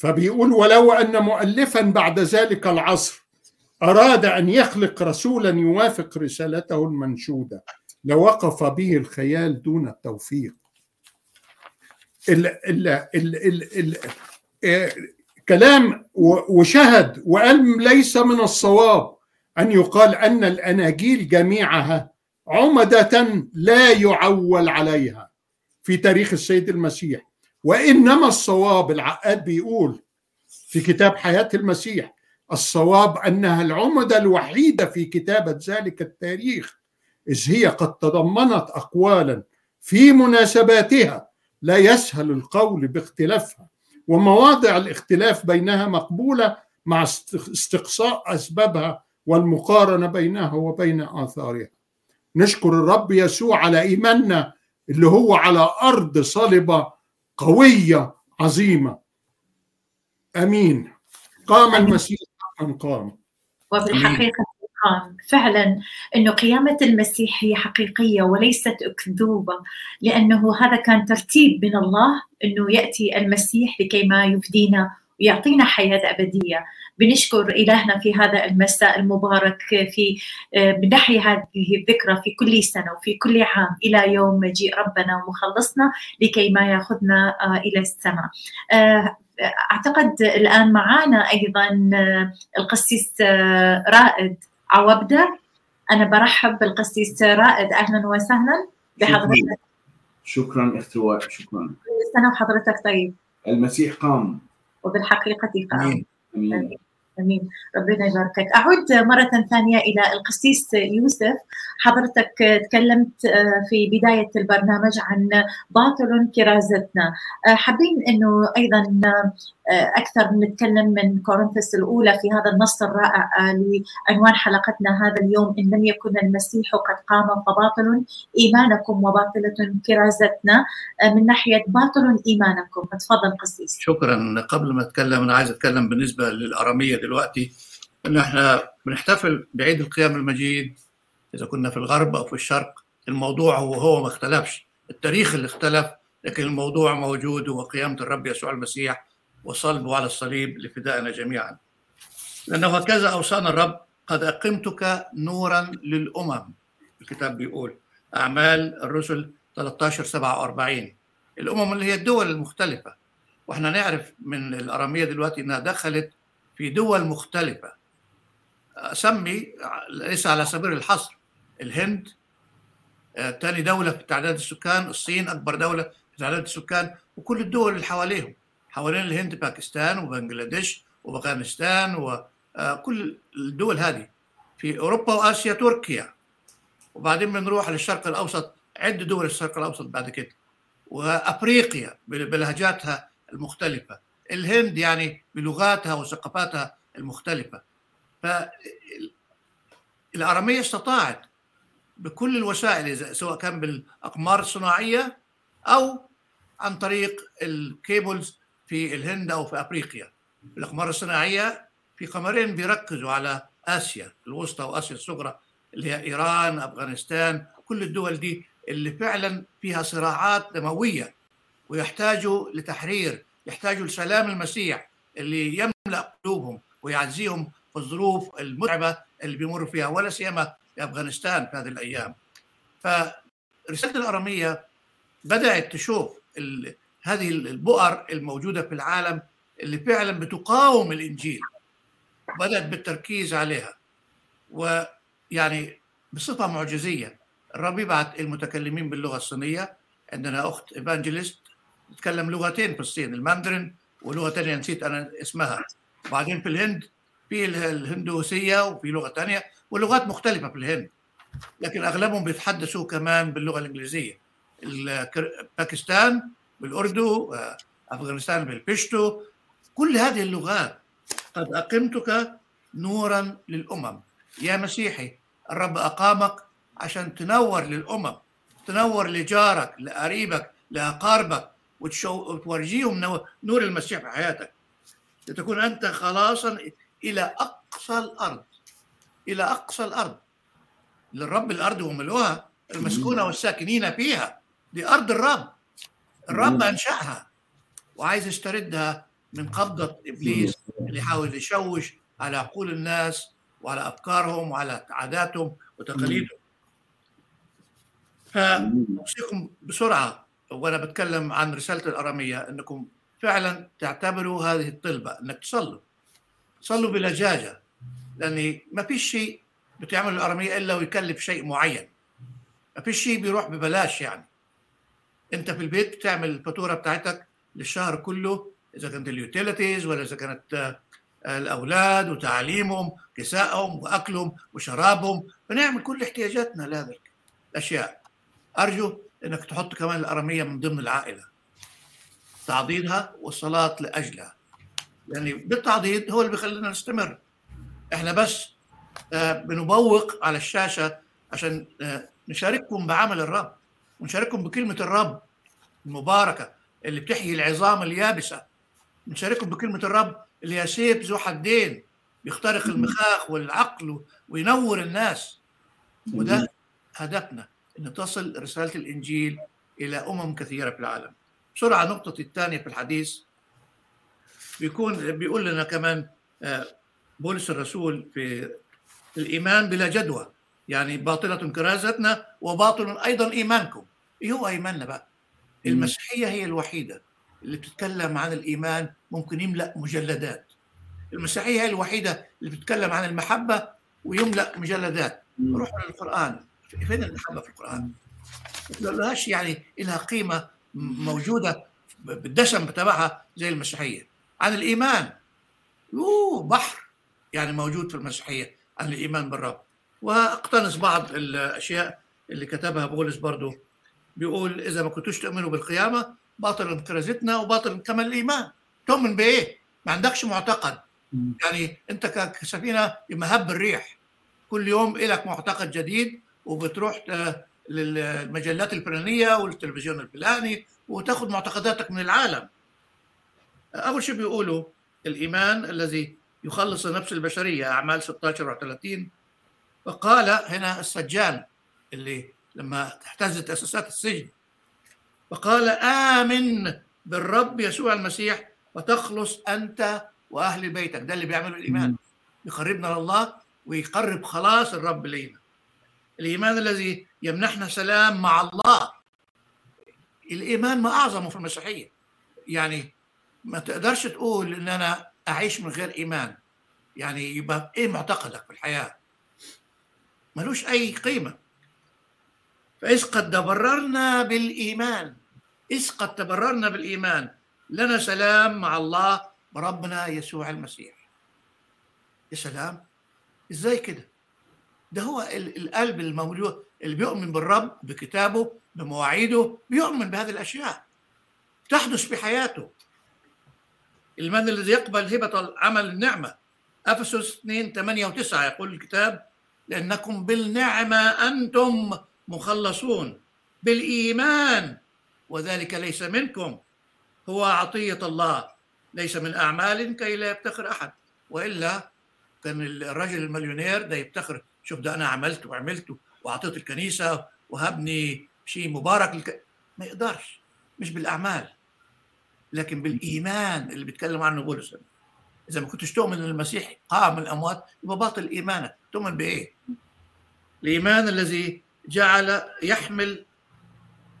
فبيقول ولو أن مؤلفا بعد ذلك العصر أراد أن يخلق رسولا يوافق رسالته المنشودة لوقف به الخيال دون التوفيق. ال ال ال ال ال آه، كلام وشهد وقال ليس من الصواب أن يقال أن الأناجيل جميعها عمدة لا يعول عليها في تاريخ السيد المسيح. وإنما الصواب العقاد بيقول في كتاب حياة المسيح الصواب أنها العمدة الوحيدة في كتابة ذلك التاريخ إذ هي قد تضمنت اقوالا في مناسباتها لا يسهل القول باختلافها ومواضع الاختلاف بينها مقبولة مع است- استقصاء أسبابها والمقارنة بينها وبين آثارها. نشكر الرب يسوع على إيماننا اللي هو على أرض صلبة قوية عظيمة. آمين. قام. المسيح حقا قام وبالحقيقة قام. فعلا أنه قيامة المسيح هي حقيقية وليست أكذوبة لأنه هذا كان ترتيب من الله أنه يأتي المسيح لكي ما يفدينا ويعطينا حياة أبدية. بنشكر إلهنا في هذا المساء المبارك في آه، بنحيي هذه الذكرى في كل سنة وفي كل عام إلى يوم مجيء ربنا ومخلصنا لكي ما يأخذنا آه، إلى السماء. آه، أعتقد الآن معنا أيضا آه، القسيس آه، رائد عوبدة. أنا برحب بالقسيس رائد. أهلا وسهلا بحضرتك. شكرا. اخت وائل شكرا. كل سنة وحضرتك طيب. المسيح قام. وبالحقيقة قام. آمين. آمين. آمين. ربنا يباركك. أعود مرة ثانية إلى القسيس يوسف. حضرتك تكلمت في بداية البرنامج عن باطل كرازتنا. حابين إنه أيضا أكثر نتكلم من كورنثوس الأولى في هذا النص الرائع لعنوان حلقتنا هذا اليوم. إن لم يكن المسيح قد قام فباطل إيمانكم وباطلة كرازتنا. من ناحية باطل إيمانكم. تفضل قسيس. شكرا. قبل ما أتكلم أنا عايز أتكلم بالنسبة للأرامية دلوقتي إن إحنا بنحتفل بعيد القيام المجيد إذا كنا في الغرب أو في الشرق الموضوع هو هو ما اختلفش التاريخ اللي اختلف لكن الموضوع موجود هو قيامه الرب يسوع المسيح وصلبه على الصليب لفدائنا جميعا. لأنه هكذا أوصانا الرب قد أقمتك نورا للأمم. الكتاب بيقول أعمال الرسل 13 47 الأمم اللي هي الدول المختلفة. وإحنا نعرف من الأرامية دلوقتي إنها دخلت في دول مختلفة. أسمي ليس على سبيل الحصر الهند ثاني دولة في تعداد السكان الصين أكبر دولة في تعداد السكان وكل الدول اللي حواليهم حوالين الهند باكستان وبنجلاديش وأفغانستان وكل الدول هذه في أوروبا وآسيا تركيا. وبعدين بنروح للشرق الأوسط عده دول الشرق الأوسط بعد كده وأفريقيا بلهجاتها المختلفة. الهند يعني بلغاتها وثقافاتها المختلفة. فالاراميه استطاعت بكل الوسائل سواء كان بالأقمار الصناعية أو عن طريق الكيبلز في الهند أو في أفريقيا. الأقمار الصناعية في قمرين بيركزوا على آسيا الوسطى وآسيا الصغرى اللي هي إيران أفغانستان كل الدول دي اللي فعلا فيها صراعات دموية ويحتاجوا لتحرير يحتاجوا لسلام المسيح اللي يملأ قلوبهم ويعزيهم في الظروف المتعبة اللي بيمروا فيها ولا سيما في أفغانستان في هذه الأيام. فرسالة الأرامية بدأت تشوف ال- هذه البؤر الموجودة في العالم اللي فعلا بتقاوم الإنجيل. بدأت بالتركيز عليها. ويعني بصفة معجزية الرب يبعث المتكلمين باللغة الصينية عندنا أخت evangelist تتكلم لغتين في الصين الماندرين ولغه ثانية نسيت أنا اسمها. وبعدين في الهند في ال- الهندوسية وفي لغة ثانية ولغات مختلفة في الهند لكن أغلبهم بيتحدثوا كمان باللغة الإنجليزية. باكستان بالأردو آه، أفغانستان بالبشتو. كل هذه اللغات قد أقمتك نورا للأمم. يا مسيحي الرب أقامك عشان تنور للأمم تنور لجارك لقريبك لأقاربك. وتشو... وتورجيهم نو- نور المسيح في حياتك. لتكون أنت خلاصا إلى أقصى الأرض. إلى أقصى الأرض. للرب الأرض وملؤها المسكونة والساكنين فيها. دي أرض الرب. الرب أنشأها. وعايز يستردها من قبضة إبليس اللي يحاول يشوش على عقول الناس وعلى أفكارهم وعلى عاداتهم وتقاليدهم. فأوصيكم بسرعة. وأنا بتكلم عن رسالة الأرامية إنكم فعلا تعتبروا هذه الطلبة إنك تصلوا. صلوا بلجاجة لأن ما فيش شيء بتعمل الأرامية إلا ويكلف شيء معين. ما فيش شيء بيروح ببلاش يعني. أنت في البيت بتعمل الفاتورة بتاعتك للشهر كله إذا كانت اليوتيليتيز ولا إذا كانت آه، الأولاد وتعليمهم كسائهم وأكلهم وشرابهم. بنعمل كل احتياجاتنا لهذه الأشياء. أرجو إنك تحط كمان الأرامية من ضمن العائلة. تعضيدها والصلاه لأجلها. يعني بالتعضيد هو اللي بيخلينا نستمر. إحنا بس آه، بنبوق على الشاشة عشان آه، نشارككم بعمل الرب. ونشارككم بكلمة الرب المباركة اللي بتحيي العظام اليابسة. نشارككم بكلمة الرب اللي هي سيف ذو حدين بيخترق المخاخ والعقل وينور الناس. وده هدفنا. ان تصل رسالة الإنجيل إلى أمم كثيرة في العالم. بسرعة نقطتي الثانية في الحديث بيكون بيقول لنا كمان آه، بولس الرسول في الإيمان بلا جدوى يعني باطلة كرازتنا وباطل أيضا إيمانكم. إيه هو إيماننا بقى؟ المسيحية هي الوحيدة اللي بتتكلم عن الإيمان ممكن يملأ مجلدات. المسيحية هي الوحيدة اللي بتتكلم عن المحبة ويملأ مجلدات. روحوا للقرآن فين المحبه في القرآن؟ ما لهاش يعني لها قيمة موجودة بالدسم تبعها زي المسيحية. عن الإيمان. أوه بحر يعني موجود في المسيحية عن الإيمان بالرب. وأقتنص بعض الأشياء اللي كتبها بولس برضو. بيقول إذا ما كنتوش تؤمنوا بالقيامة باطل كرازتنا وباطل كمان الإيمان. تؤمن بإيه؟ ما عندكش معتقد. يعني أنت كسفينة بمهب الريح. كل يوم لك معتقد جديد وبتروح ت- للمجلات الفلانية والتلفزيون الفلاني وتاخذ معتقداتك من العالم. أول شيء بيقولوا الإيمان الذي يخلص النفس البشرية أعمال 16 و30 فقال هنا السجان اللي لما اهتزت أساسات السجن. فقال آمن بالرب يسوع المسيح وتخلص أنت وأهل بيتك. ده اللي بيعمله الإيمان. يقربنا لله ويقرب خلاص الرب لينا. الإيمان الذي يمنحنا سلام مع الله. الإيمان ما أعظمه في المسيحية. يعني ما تقدرش تقول إن أنا أعيش من غير إيمان. يعني يبقى إيه معتقدك في الحياة؟ ملوش أي قيمة. فإذ قد تبررنا بالإيمان إذ قد تبررنا بالإيمان لنا سلام مع الله بربنا يسوع المسيح. يا سلام. إزاي كده؟ ده هو ال- القلب المولود اللي بيؤمن بالرب بكتابه بمواعيده بيؤمن بهذه الأشياء. تحدث في حياته. المن الذي يقبل هبة عمل النعمة. أفسس 2 8 و9 يقول الكتاب لأنكم بالنعمة أنتم مخلصون. بالإيمان. وذلك ليس منكم. هو عطية الله. ليس من أعمال كي لا يفتخر أحد. وإلا كان الرجل المليونير ده يفتخر شوف ده أنا عملت وعملت واعطيت الكنيسة وهبني شيء مبارك لك... ما يقدرش مش بالأعمال. لكن بالإيمان اللي بيتكلم عنه بولس. إذا ما كنتش تؤمن إن المسيح قام من الأموات يبقى باطل إيمانك. تؤمن بإيه؟ الإيمان الذي جعل يحمل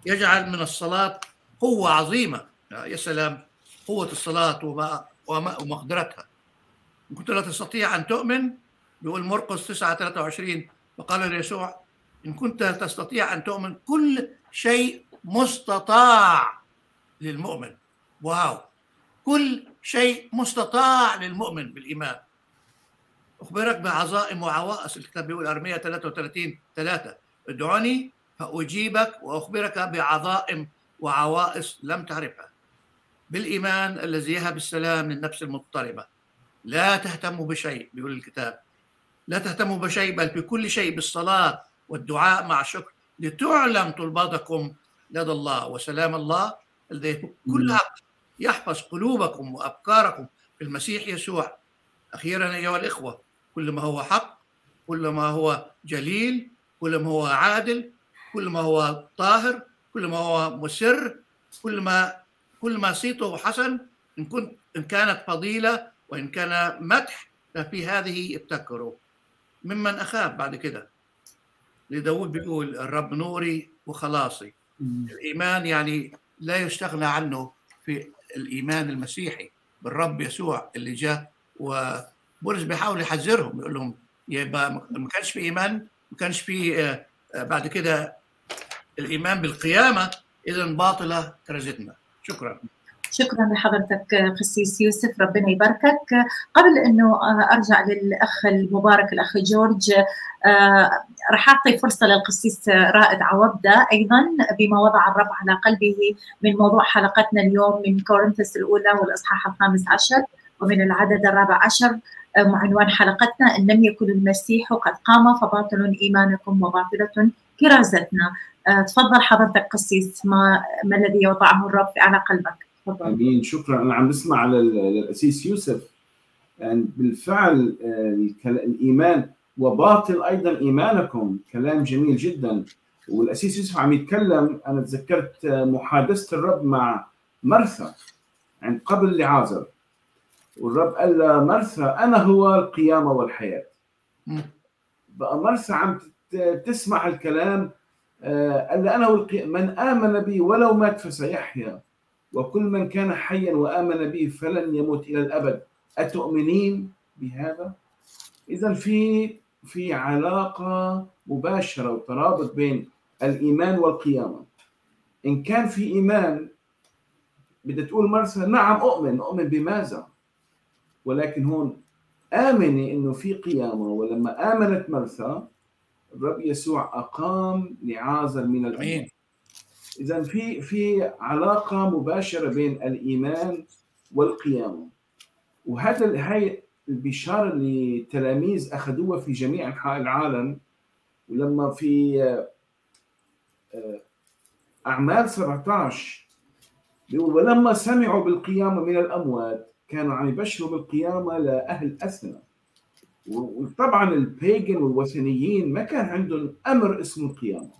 يجعل من الصلاة قوة عظيمة. يا سلام قوة الصلاة وما ومقدرتها. كنت لا تستطيع أن تؤمن بيقول مرقس 9 23 فقال يسوع إن كنت تستطيع أن تؤمن كل شيء مستطاع للمؤمن. واو! كل شيء مستطاع للمؤمن بالإيمان. أخبرك بعظائم وعوائص الكتاب بيقول أرمية 33 3 ادعوني فأجيبك وأخبرك بعظائم وعوائص لم تعرفها. بالإيمان الذي يهب السلام للنفس المضطربة. لا تهتموا بشيء بيقول الكتاب. لا تهتموا بشيء بل بكل شيء بالصلاة والدعاء مع الشكر لتعلم طلباتكم. لدى الله وسلام الله. الذي كل حق يحفظ قلوبكم وأفكاركم في المسيح يسوع. أخيرا أيها الإخوة كل ما هو حق كل ما هو جليل كل ما هو عادل كل ما هو طاهر كل ما هو مسر كل ما كل ما صيته حسن. إن كنت إن كانت فضيلة وإن كان مدح ففي هذه ابتكروا. ممن أخاف بعد كده. لداود بيقول الرب نوري وخلاصي. الإيمان يعني لا يستغنى عنه في الإيمان المسيحي. بالرب يسوع اللي جاء وبولس بيحاول يحذرهم يقول لهم يبقى ما كانش في إيمان ما كانش في بعد كده الإيمان بالقيامة إذا باطلة كرزتنا شكرا. شكرا لحضرتك قسيس يوسف. ربنا يباركك. قبل إنه أرجع للأخ المبارك الأخ جورج راح أعطي فرصة للقسيس رائد عوبده أيضا بما وضع الرب على قلبه من موضوع حلقتنا اليوم من كورنثس الأولى والإصحاح الخامس عشر ومن العدد الرابع عشر عنوان حلقتنا إن لم يكن المسيح قد قام فباطل إيمانكم وباطلة كرازتنا. تفضل حضرتك قسيس ما ما الذي وضعه الرب على قلبك؟ امين شكرا. أنا عم بسمع للاسيس يوسف. يعني بالفعل الإيمان وباطل أيضا إيمانكم كلام جميل جدا. والأسيس يوسف عم يتكلم أنا تذكرت محادثة الرب مع مرثا عند قبل لعازر. والرب قال لمرثا أنا هو القيامة والحياة. بقى مرثا عم تسمع الكلام قال أنا هو من آمن بي ولو مات فسيحيا. وكل من كان حيا وآمن به فلن يموت إلى الأبد. أتؤمنين بهذا؟ اذا في في علاقة مباشرة وترابط بين الإيمان والقيامة. إن كان في إيمان بدها تقول مرسى نعم أؤمن. أؤمن بماذا؟ ولكن هون آمني إنه في قيامة. ولما آمنت مرثا الرب يسوع أقام لعازر من الاموات اذا في في علاقة مباشرة بين الإيمان والقيامه وهذا هاي البشارة اللي التلاميذ أخذوها في جميع أنحاء العالم. ولما في أعمال 17 بيقول ولما سمعوا بالقيامه من الأموات كانوا عم يبشروا بالقيامه لاهل اثنا وطبعا البيجن والوثنيين ما كان عندهم أمر اسمه القيامة.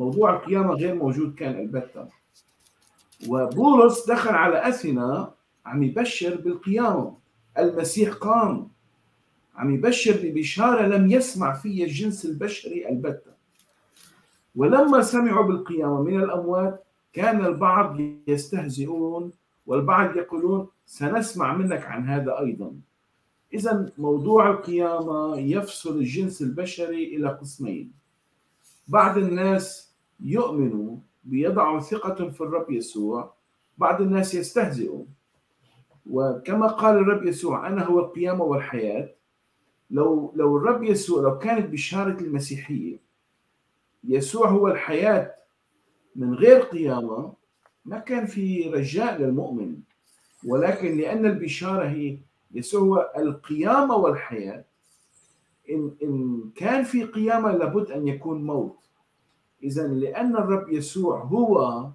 موضوع القيامة غير موجود كان البتة. وبولس دخل على أثينا عم يبشر بالقيامة. المسيح قام عم يبشر ببشارة لم يسمع فيها الجنس البشري البتة. ولما سمعوا بالقيامة من الأموات كان البعض يستهزئون والبعض يقولون سنسمع منك عن هذا أيضا. إذا موضوع القيامة يفصل الجنس البشري إلى قسمين. بعض الناس يؤمنوا بيضعوا ثقة في الرب يسوع بعض الناس يستهزئوا وكما قال الرب يسوع أنا هو القيامة والحياة. لو لو الرب يسوع لو كانت بشارة المسيحية يسوع هو الحياة من غير قيامة ما كان في رجاء للمؤمن. ولكن لأن البشارة هي يسوع هو القيامة والحياة إن إن كان في قيامة لابد أن يكون موت. إذا لأن الرب يسوع هو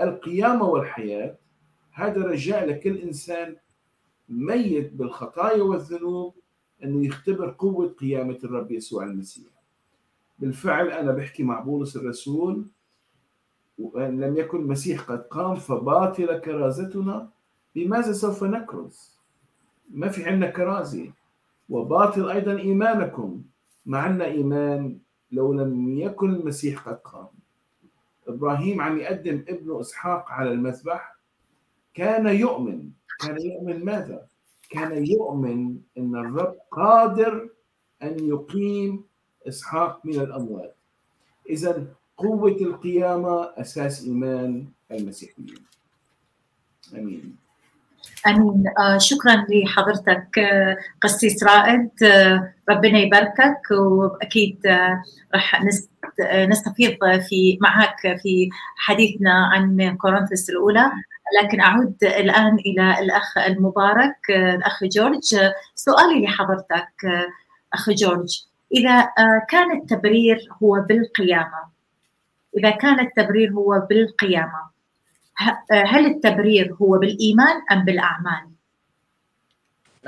القيامة والحياة هذا رجاء لكل إنسان ميت بالخطايا والذنوب إنه يختبر قوة قيامة الرب يسوع المسيح بالفعل أنا بحكي مع بولس الرسول وإن لم يكن المسيح قد قام فباطل كرازتنا بماذا سوف نكرز؟ ما في عندنا كرازه وباطل أيضا إيمانكم ما عندنا إيمان لو لم يكن المسيح قد قام. إبراهيم عم يقدم ابنه إسحاق على المذبح. كان يؤمن. كان يؤمن ماذا؟ كان يؤمن إن الرب قادر أن يقيم إسحاق من الأموات. إذا قوة القيامة أساس إيمان المسيحيين. آمين. أمين. آه شكرا لحضرتك آه قسيس رائد. آه ربنا يباركك وأكيد راح نستفيض في معك في حديثنا عن كورنثوس الأولى. لكن أعود الآن إلى الأخ المبارك الأخ جورج. سؤالي لحضرتك أخ جورج. إذا كان التبرير هو بالقيامة إذا كان التبرير هو بالقيامة هل التبرير هو بالإيمان أم بالأعمال؟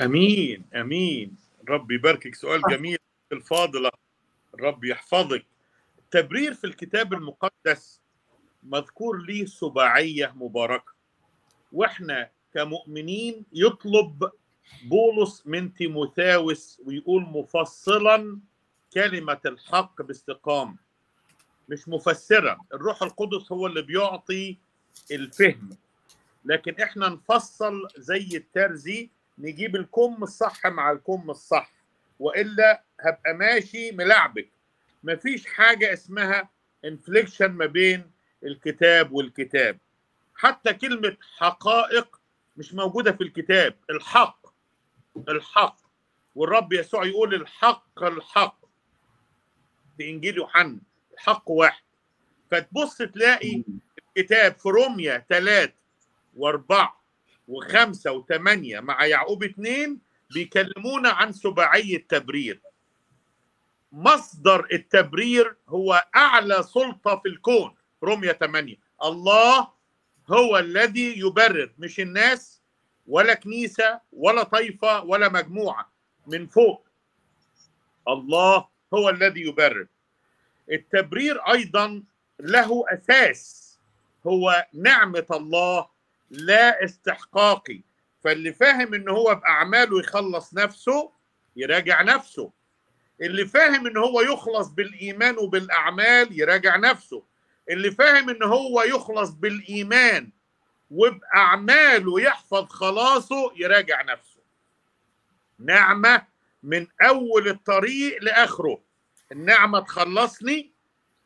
أمين أمين. ربي يباركك. سؤال جميل الفاضلة. رب يحفظك. التبرير في الكتاب المقدس مذكور ليه سباعيه مباركة. وإحنا كمؤمنين يطلب بولس من تيموثاوس ويقول مفصلا كلمة الحق باستقامة. مش مفسرة. الروح القدس هو اللي بيعطي الفهم. لكن إحنا نفصل زي الترزي نجيب الكم الصح مع الكم الصح. وإلا هبقى ماشي ملعبك. مفيش حاجة اسمها انفليكشن ما بين الكتاب والكتاب. حتى كلمة حقائق مش موجودة في الكتاب. الحق الحق. والرب يسوع يقول الحق الحق. في إنجيل يوحنا الحق واحد. فتبص تلاقي الكتاب في روميا ثلاثة وأربعة وخمسة وثمانية مع يعقوب اثنين بيكلمونا عن سباعي التبرير. مصدر التبرير هو أعلى سلطة في الكون روميا 8 الله هو الذي يبرر مش الناس ولا كنيسة ولا طائفة ولا مجموعة من فوق. الله هو الذي يبرر. التبرير أيضا له أساس. هو نعمة الله لا استحقاقي فاللي فاهم إن هو باعماله يخلص نفسه يراجع نفسه. اللي فاهم إن هو يخلص بالإيمان وبالأعمال يراجع نفسه. اللي فاهم إن هو يخلص بالإيمان وبأعماله يحفظ خلاصه يراجع نفسه. نعمة من أول الطريق لآخره. النعمة تخلصني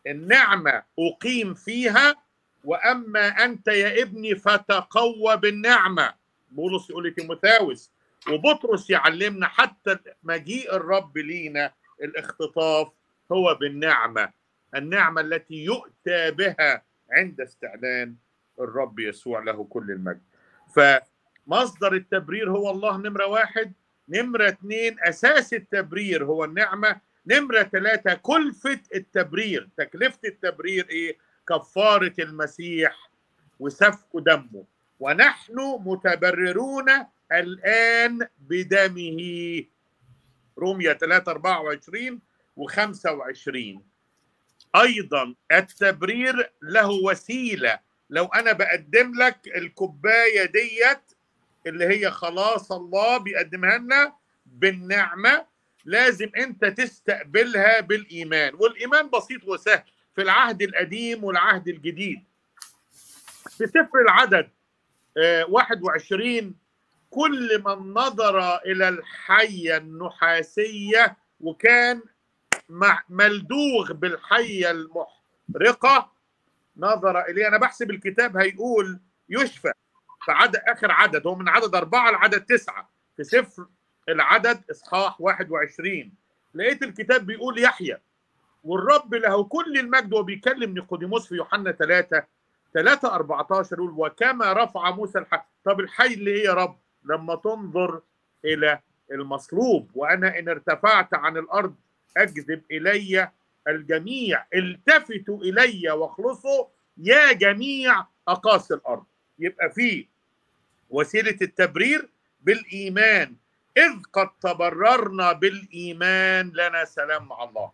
النعمة أقيم فيها وأما أنت يا ابني فتقوى بالنعمة. بولس يقول لتيموثاوس وبطرس يعلمنا حتى مجيء الرب لينا الاختطاف هو بالنعمة النعمة التي يؤتى بها عند استعلان الرب يسوع له كل المجد. فمصدر التبرير هو الله نمرة واحد نمرة اثنين أساس التبرير هو النعمة نمرة ثلاثة كلفة التبرير. تكلفة التبرير إيه؟ كفارة المسيح وسفك دمه. ونحن متبررون الآن بدمه. روميا 3 24 و 25 أيضا التبرير له وسيلة. لو أنا بقدم لك الكوباية ديت اللي هي خلاص الله بيقدمها لنا بالنعمة لازم أنت تستقبلها بالإيمان. والإيمان بسيط وسهل. في العهد القديم والعهد الجديد. في سفر العدد 21 كل من نظر إلى الحية النحاسية وكان ملدوغ بالحية المحرقة نظر إليه. أنا بحسب الكتاب هيقول يشفى في عدد آخر عدد هو من عدد أربعة لعدد تسعة. في سفر العدد إصحاح 21 لقيت الكتاب بيقول يحيى. والرب له كل المجد وبيكلم نيقوديموس في يوحنا 3 3 14 يقول وكما رفع موسى الحي طب الحي اللي يا رب لما تنظر إلى المصلوب وأنا إن ارتفعت عن الأرض اجذب إلي الجميع التفتوا إلي واخلصوا يا جميع أقاصي الأرض. يبقى في وسيلة التبرير بالإيمان. إذ قد تبررنا بالإيمان لنا سلام مع الله.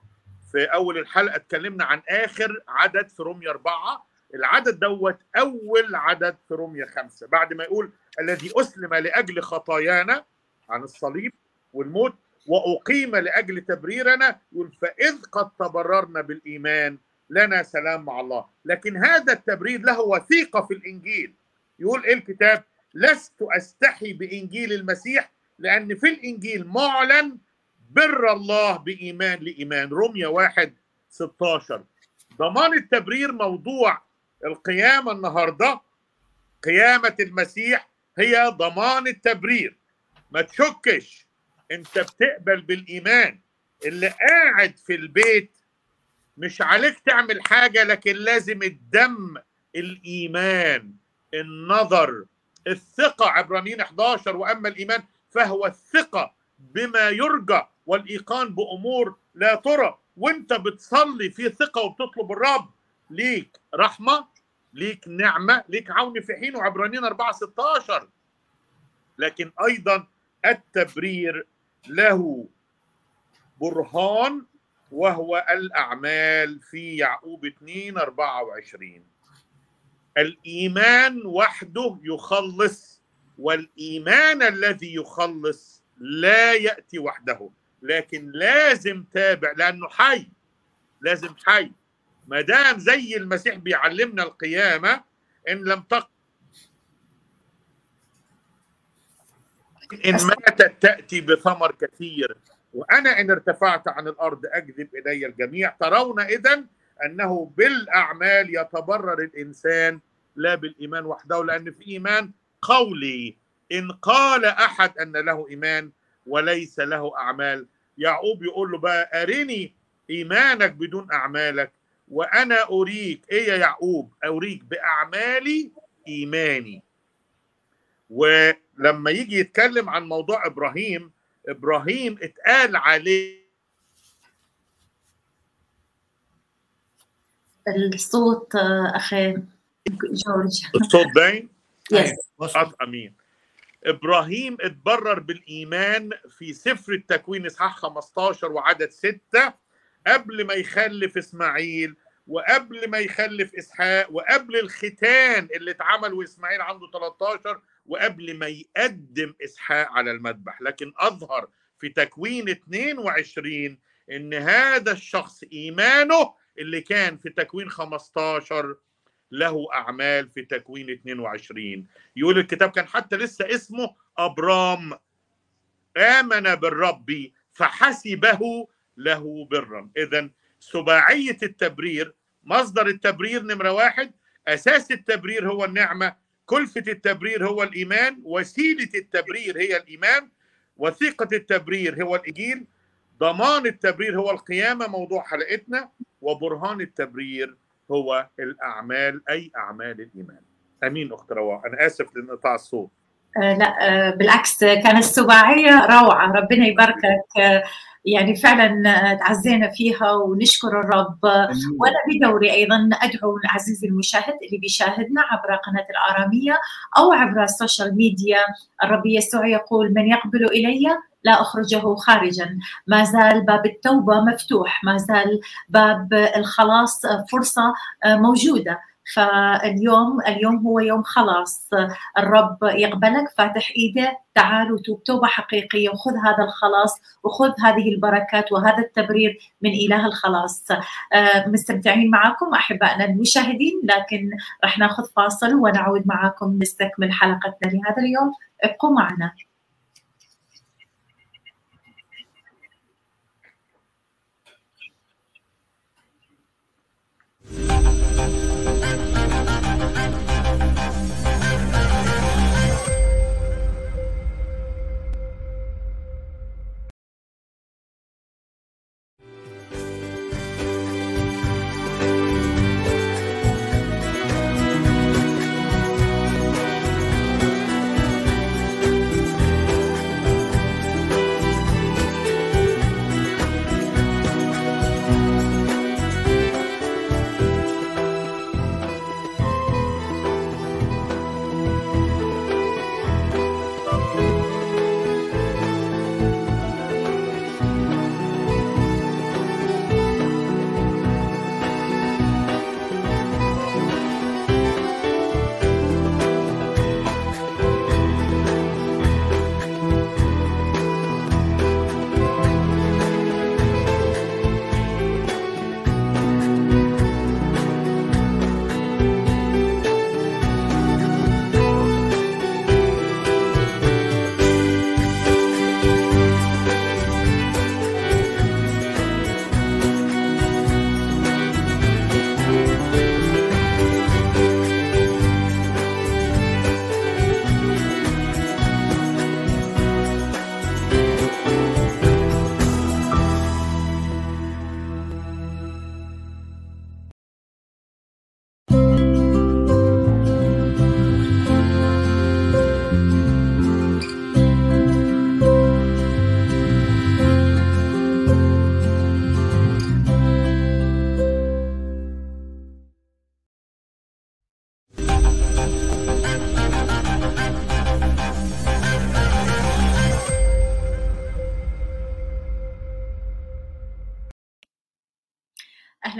في أول الحلقة اتكلمنا عن آخر عدد في رومية أربعة. العدد دوت أول عدد في رومية خمسة. بعد ما يقول الذي أسلم لأجل خطايانا عن الصليب والموت وأقيم لأجل تبريرنا يقول فإذ قد تبررنا بالإيمان لنا سلام مع الله. لكن هذا التبرير له وثيقة في الإنجيل. يقول إيه الكتاب؟ لست أستحي بإنجيل المسيح لأن في الإنجيل معلن بر الله بإيمان لإيمان. رومية واحد 16 ضمان التبرير موضوع القيامة النهاردة قيامة المسيح هي ضمان التبرير. ما تشكش أنت بتقبل بالإيمان اللي قاعد في البيت مش عليك تعمل حاجة لكن لازم الدم الإيمان النظر الثقة. عبرانيين 11 وأما الإيمان فهو الثقة. بما يرجى والإيقان بأمور لا ترى. وانت بتصلي في ثقة وبتطلب الرب ليك رحمة ليك نعمة ليك عون في حين وعبرانيين 4 16 لكن أيضا التبرير له برهان وهو الأعمال في يعقوب 2 24 الإيمان وحده يخلص والإيمان الذي يخلص لا يأتي وحده لكن لازم تابع لأنه حي لازم حي. ما دام زي المسيح بيعلمنا القيامة إن لم تق إن ماتت تأتي بثمر كثير. وأنا إن ارتفعت عن الأرض أجذب إلي الجميع. ترون إذن أنه بالأعمال يتبرر الإنسان لا بالإيمان وحده لأن في إيمان قولي. إن قال أحد أن له إيمان وليس له أعمال. يعقوب يقول له بقى أرني إيمانك بدون أعمالك وأنا أريك. إيه يا يعقوب؟ أريك بأعمالي إيماني. ولما يجي يتكلم عن موضوع إبراهيم إبراهيم اتقال عليه. الصوت أخي جورج الصوت باين؟ يس وصل. إبراهيم اتبرر بالإيمان في سفر التكوين إصحاح 15 وعدد 6 قبل ما يخلف إسماعيل وقبل ما يخلف إسحاق وقبل الختان اللي اتعمل وإسماعيل عنده 13 وقبل ما يقدم إسحاق على المذبح. لكن أظهر في تكوين 22 إن هذا الشخص إيمانه اللي كان في تكوين 15 له أعمال في تكوين 22 يقول الكتاب كان حتى لسه اسمه أبرام. آمن بالرب فحسبه له برا. اذا سباعية التبرير مصدر التبرير نمرة واحد أساس التبرير هو النعمة كلفة التبرير هو الإيمان وسيلة التبرير هي الإيمان وثيقه التبرير هو الإنجيل ضمان التبرير هو القيامة موضوع حلقتنا وبرهان التبرير هو الأعمال أي أعمال الإيمان. أمين أخت رواء. أنا آسف لانقطاع الصوت. آه لا آه بالعكس كانت السباعية روعة. ربنا يباركك. آه يعني فعلا تعزينا فيها ونشكر الرب. وأنا بدوري أيضا أدعو عزيزي المشاهد اللي بيشاهدنا عبر قناة الآرامية أو عبر ال social media. الرب يسوع يقول من يقبل إلي لا أخرجه خارجا. ما زال باب التوبة مفتوح. ما زال باب الخلاص فرصة آه، موجودة. فاليوم اليوم هو يوم خلاص. الرب يقبلك. فاتح ايده تعال وتوب. توبة حقيقية. وخذ هذا الخلاص. وخذ هذه البركات وهذا التبرير من إله الخلاص. آه، مستمتعين معكم أحبائنا المشاهدين. لكن راح ناخذ فاصل ونعود معكم نستكمل حلقتنا لهذا اليوم. ابقوا معنا.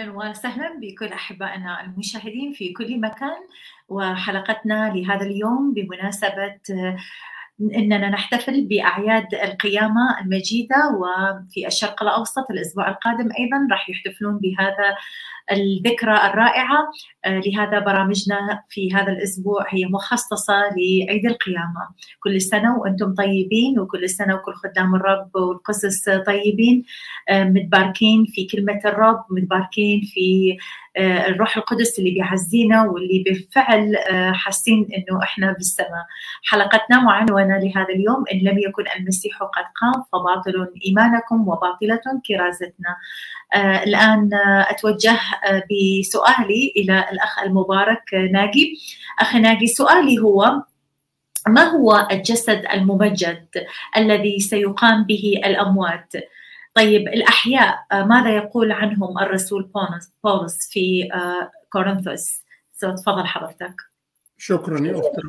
أهلا وسهلا بكل أحبائنا المشاهدين في كل مكان وحلقتنا لهذا اليوم بمناسبة إننا نحتفل بأعياد القيامة المجيدة وفي الشرق الأوسط الأسبوع القادم أيضا راح يحتفلون بهذا الذكرى الرائعة آه، لهذا برامجنا في هذا الأسبوع هي مخصصة لعيد القيامة. كل سنة وأنتم طيبين وكل سنة وكل خدام الرب والقسس طيبين آه، متباركين في كلمة الرب متباركين في آه، الروح القدس اللي بيعزينا واللي بالفعل حاسين إنه إحنا بالسماء. حلقتنا معنونة لهذا اليوم إن لم يكن المسيح قد قام فباطل إيمانكم وباطلة كرازتنا. الآن أتوجه آه، بسؤالي إلى الأخ المبارك آه، ناجي. أخ ناجي سؤالي هو ما هو الجسد الممجد الذي سيقام به الأموات؟ طيب الأحياء ماذا يقول عنهم الرسول بولس في كورنثوس؟ تفضل حضرتك. شكرا يا أخت.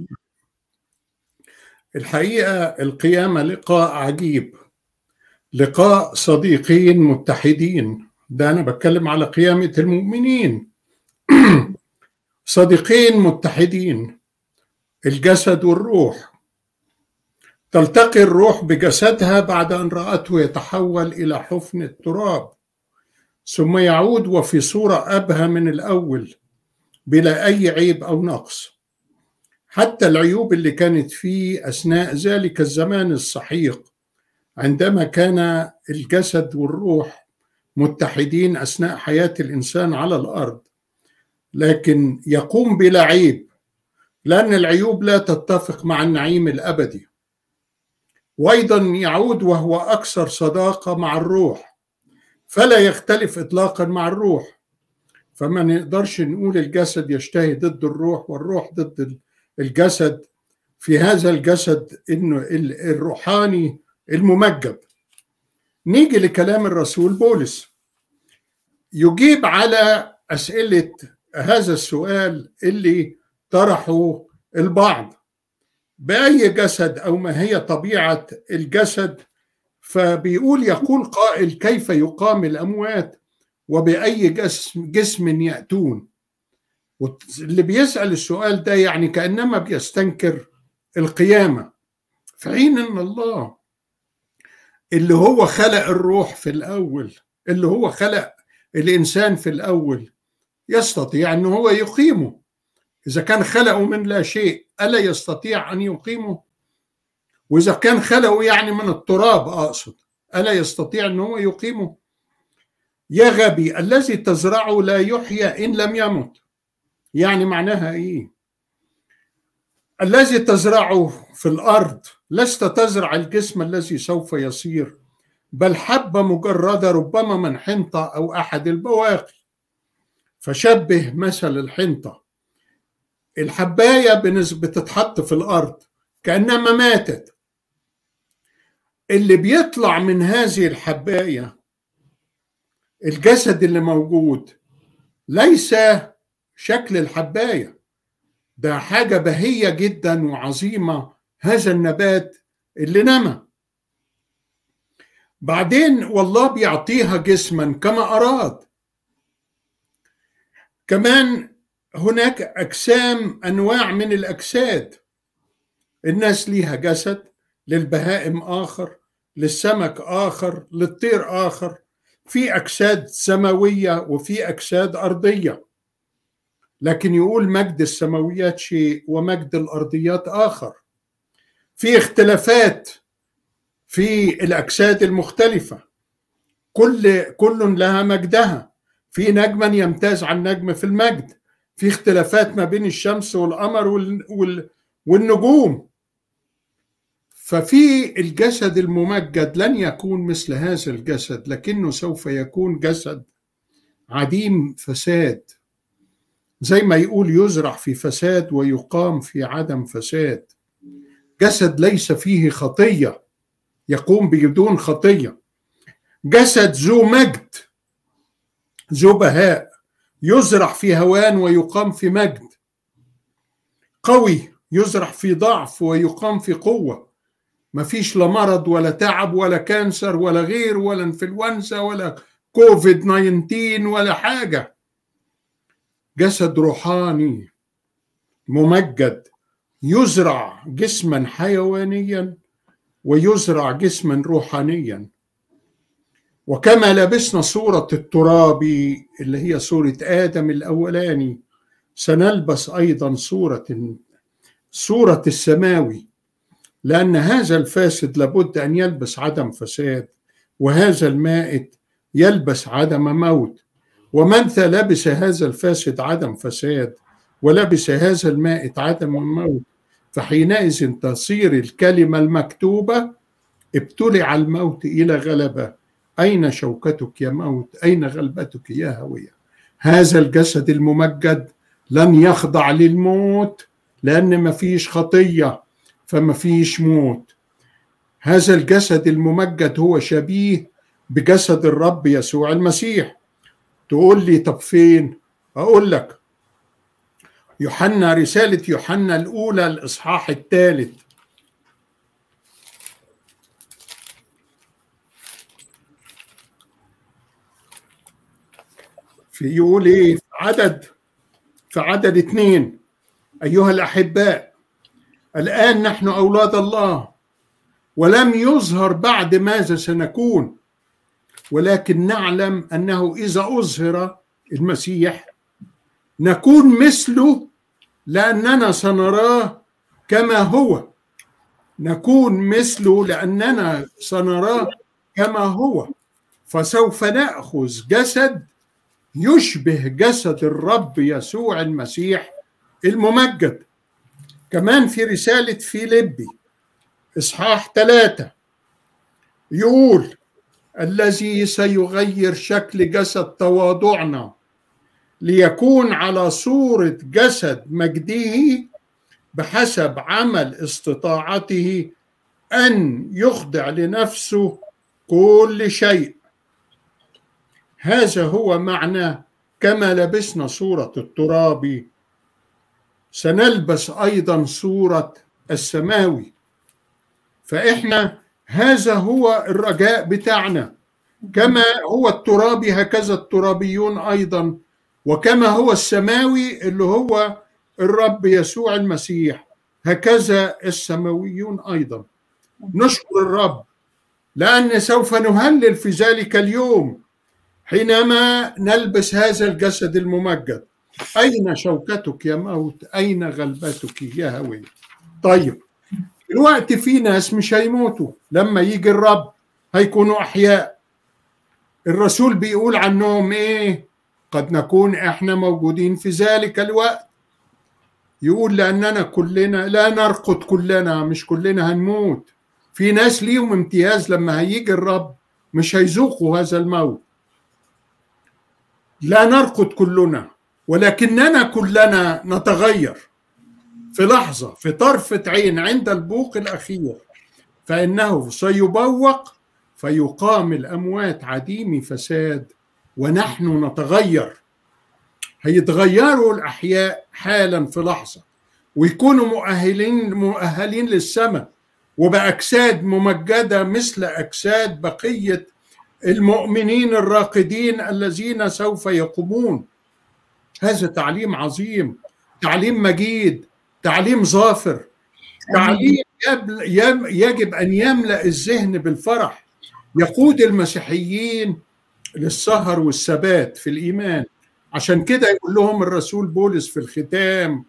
الحقيقة القيامة لقاء عجيب لقاء صديقين متحدين. ده أنا بتكلم على قيامة المؤمنين. صديقين متحدين. الجسد والروح. تلتقي الروح بجسدها بعد أن رأته يتحول إلى حفن التراب. ثم يعود وفي صورة أبهى من الأول بلا أي عيب أو نقص. حتى العيوب اللي كانت فيه أثناء ذلك الزمان السحيق عندما كان الجسد والروح متحدين أثناء حياة الإنسان على الأرض. لكن يقوم بلا عيب لأن العيوب لا تتفق مع النعيم الأبدي. وأيضا يعود وهو أكثر صداقة مع الروح فلا يختلف اطلاقا مع الروح. فما نقدرش نقول الجسد يشتهي ضد الروح والروح ضد الجسد. في هذا الجسد إنه الروحاني الممجد. نيجي لكلام الرسول بولس. يجيب على أسئلة هذا السؤال اللي طرحه البعض. بأي جسد أو ما هي طبيعة الجسد؟ فبيقول يقول قائل كيف يقام الأموات وبأي جسم, جسم يأتون. اللي بيسأل السؤال ده يعني كأنما بيستنكر القيامة. في حين أن الله. اللي هو خلق الروح في الأول اللي هو خلق الإنسان في الأول يستطيع أن هو يقيمه. إذا كان خلقه من لا شيء ألا يستطيع أن يقيمه؟ وإذا كان خلقه يعني من التراب أقصد ألا يستطيع أن هو يقيمه؟ يا غبي الذي تزرعه لا يحيى إن لم يمت. يعني معناها إيه؟ الذي تزرعه في الأرض لست تزرع الجسم الذي سوف يصير. بل حبة مجردة ربما من حنطة أو أحد البواقي. فشبه مثل الحنطة. الحباية بتتحط في الأرض كأنما ماتت. اللي بيطلع من هذه الحباية الجسد اللي موجود ليس شكل الحباية. ده حاجة بهية جدا وعظيمة هذا النبات اللي نمى بعدين والله بيعطيها جسما كما أراد. كمان هناك أجسام أنواع من الأجساد. الناس ليها جسد للبهائم آخر للسمك آخر للطير آخر. في أجساد سماوية وفي أجساد أرضية. لكن يقول مجد السماويات شيء ومجد الأرضيات آخر. في اختلافات في الاجساد المختلفة. كل كل لها مجدها. في نجما يمتاز عن نجم في المجد. في اختلافات ما بين الشمس والقمر والنجوم. ففي الجسد الممجد لن يكون مثل هذا الجسد لكنه سوف يكون جسد عديم فساد. زي ما يقول يزرع في فساد ويقام في عدم فساد. جسد ليس فيه خطية. يقوم بدون خطية. جسد ذو مجد ذو بهاء يزرع في هوان ويقام في مجد. قوي يزرع في ضعف ويقام في قوة. ما فيش لا مرض ولا تعب ولا كانسر ولا غير ولا انفلونزا ولا كوفيد 19 ولا حاجة. جسد روحاني ممجد يزرع جسما حيوانيا ويزرع جسما روحانيا. وكما لبسنا صورة التراب اللي هي صورة آدم الأولاني سنلبس أيضا صورة صورة السماوي لأن هذا الفاسد لابد أن يلبس عدم فساد وهذا المائت يلبس عدم موت. ومن لبس هذا الفاسد عدم فساد ولبس هذا المائت عدم موت فحينئذ تصير الكلمة المكتوبة ابتلع الموت إلى غلبة. أين شوكتك يا موت؟ أين غلبتك يا هوية؟ هذا الجسد الممجد لن يخضع للموت لأن ما فيش خطية فما فيش موت. هذا الجسد الممجد هو شبيه بجسد الرب يسوع المسيح. تقول لي طب فين؟ أقول لك يوحنا رسالة يوحنا الأولى الإصحاح الثالث. في يقول إيه؟ في عدد في عدد اثنين أيها الأحباء الآن نحن أولاد الله ولم يظهر بعد ماذا سنكون؟ ولكن نعلم أنه إذا أظهر المسيح نكون مثله لأننا سنراه كما هو. نكون مثله لأننا سنراه كما هو. فسوف نأخذ جسد يشبه جسد الرب يسوع المسيح الممجد. كمان في رسالة فيليبي إصحاح ثلاثة يقول الذي سيغير شكل جسد تواضعنا ليكون على صورة جسد مجده بحسب عمل استطاعته أن يخضع لنفسه كل شيء. هذا هو معنى كما لبسنا صورة التراب. سنلبس أيضا صورة السماوي. فإحنا هذا هو الرجاء بتاعنا. كما هو الترابي هكذا الترابيون أيضا وكما هو السماوي اللي هو الرب يسوع المسيح. هكذا السماويون أيضا. نشكر الرب لأن سوف نهلل في ذلك اليوم حينما نلبس هذا الجسد الممجد. أين شوكتك يا موت؟ أين غلبتك يا هوي؟ طيب الوقت في ناس مش هيموتوا. لما يجي الرب هيكونوا أحياء. الرسول بيقول عنهم إيه؟ قد نكون إحنا موجودين في ذلك الوقت. يقول لأننا كلنا لا نرقد كلنا مش كلنا هنموت. في ناس ليهم امتياز لما هيجي الرب مش هيذوقوا هذا الموت. لا نرقد كلنا ولكننا كلنا نتغير. في لحظة في طرفة عين عند البوق الأخير فإنه سيبوق فيقام الأموات عديم فساد. ونحن نتغير. هيتغيروا الأحياء حالا في لحظة ويكونوا مؤهلين مؤهلين للسماء. وبأجساد ممجدة مثل أجساد بقية المؤمنين الراقدين الذين سوف يقومون. هذا تعليم عظيم تعليم مجيد تعليم ظافر. تعليم يجب أن يملأ الذهن بالفرح. يقود المسيحيين للسهر والثبات في الإيمان. عشان كده يقول لهم الرسول بولس في الختام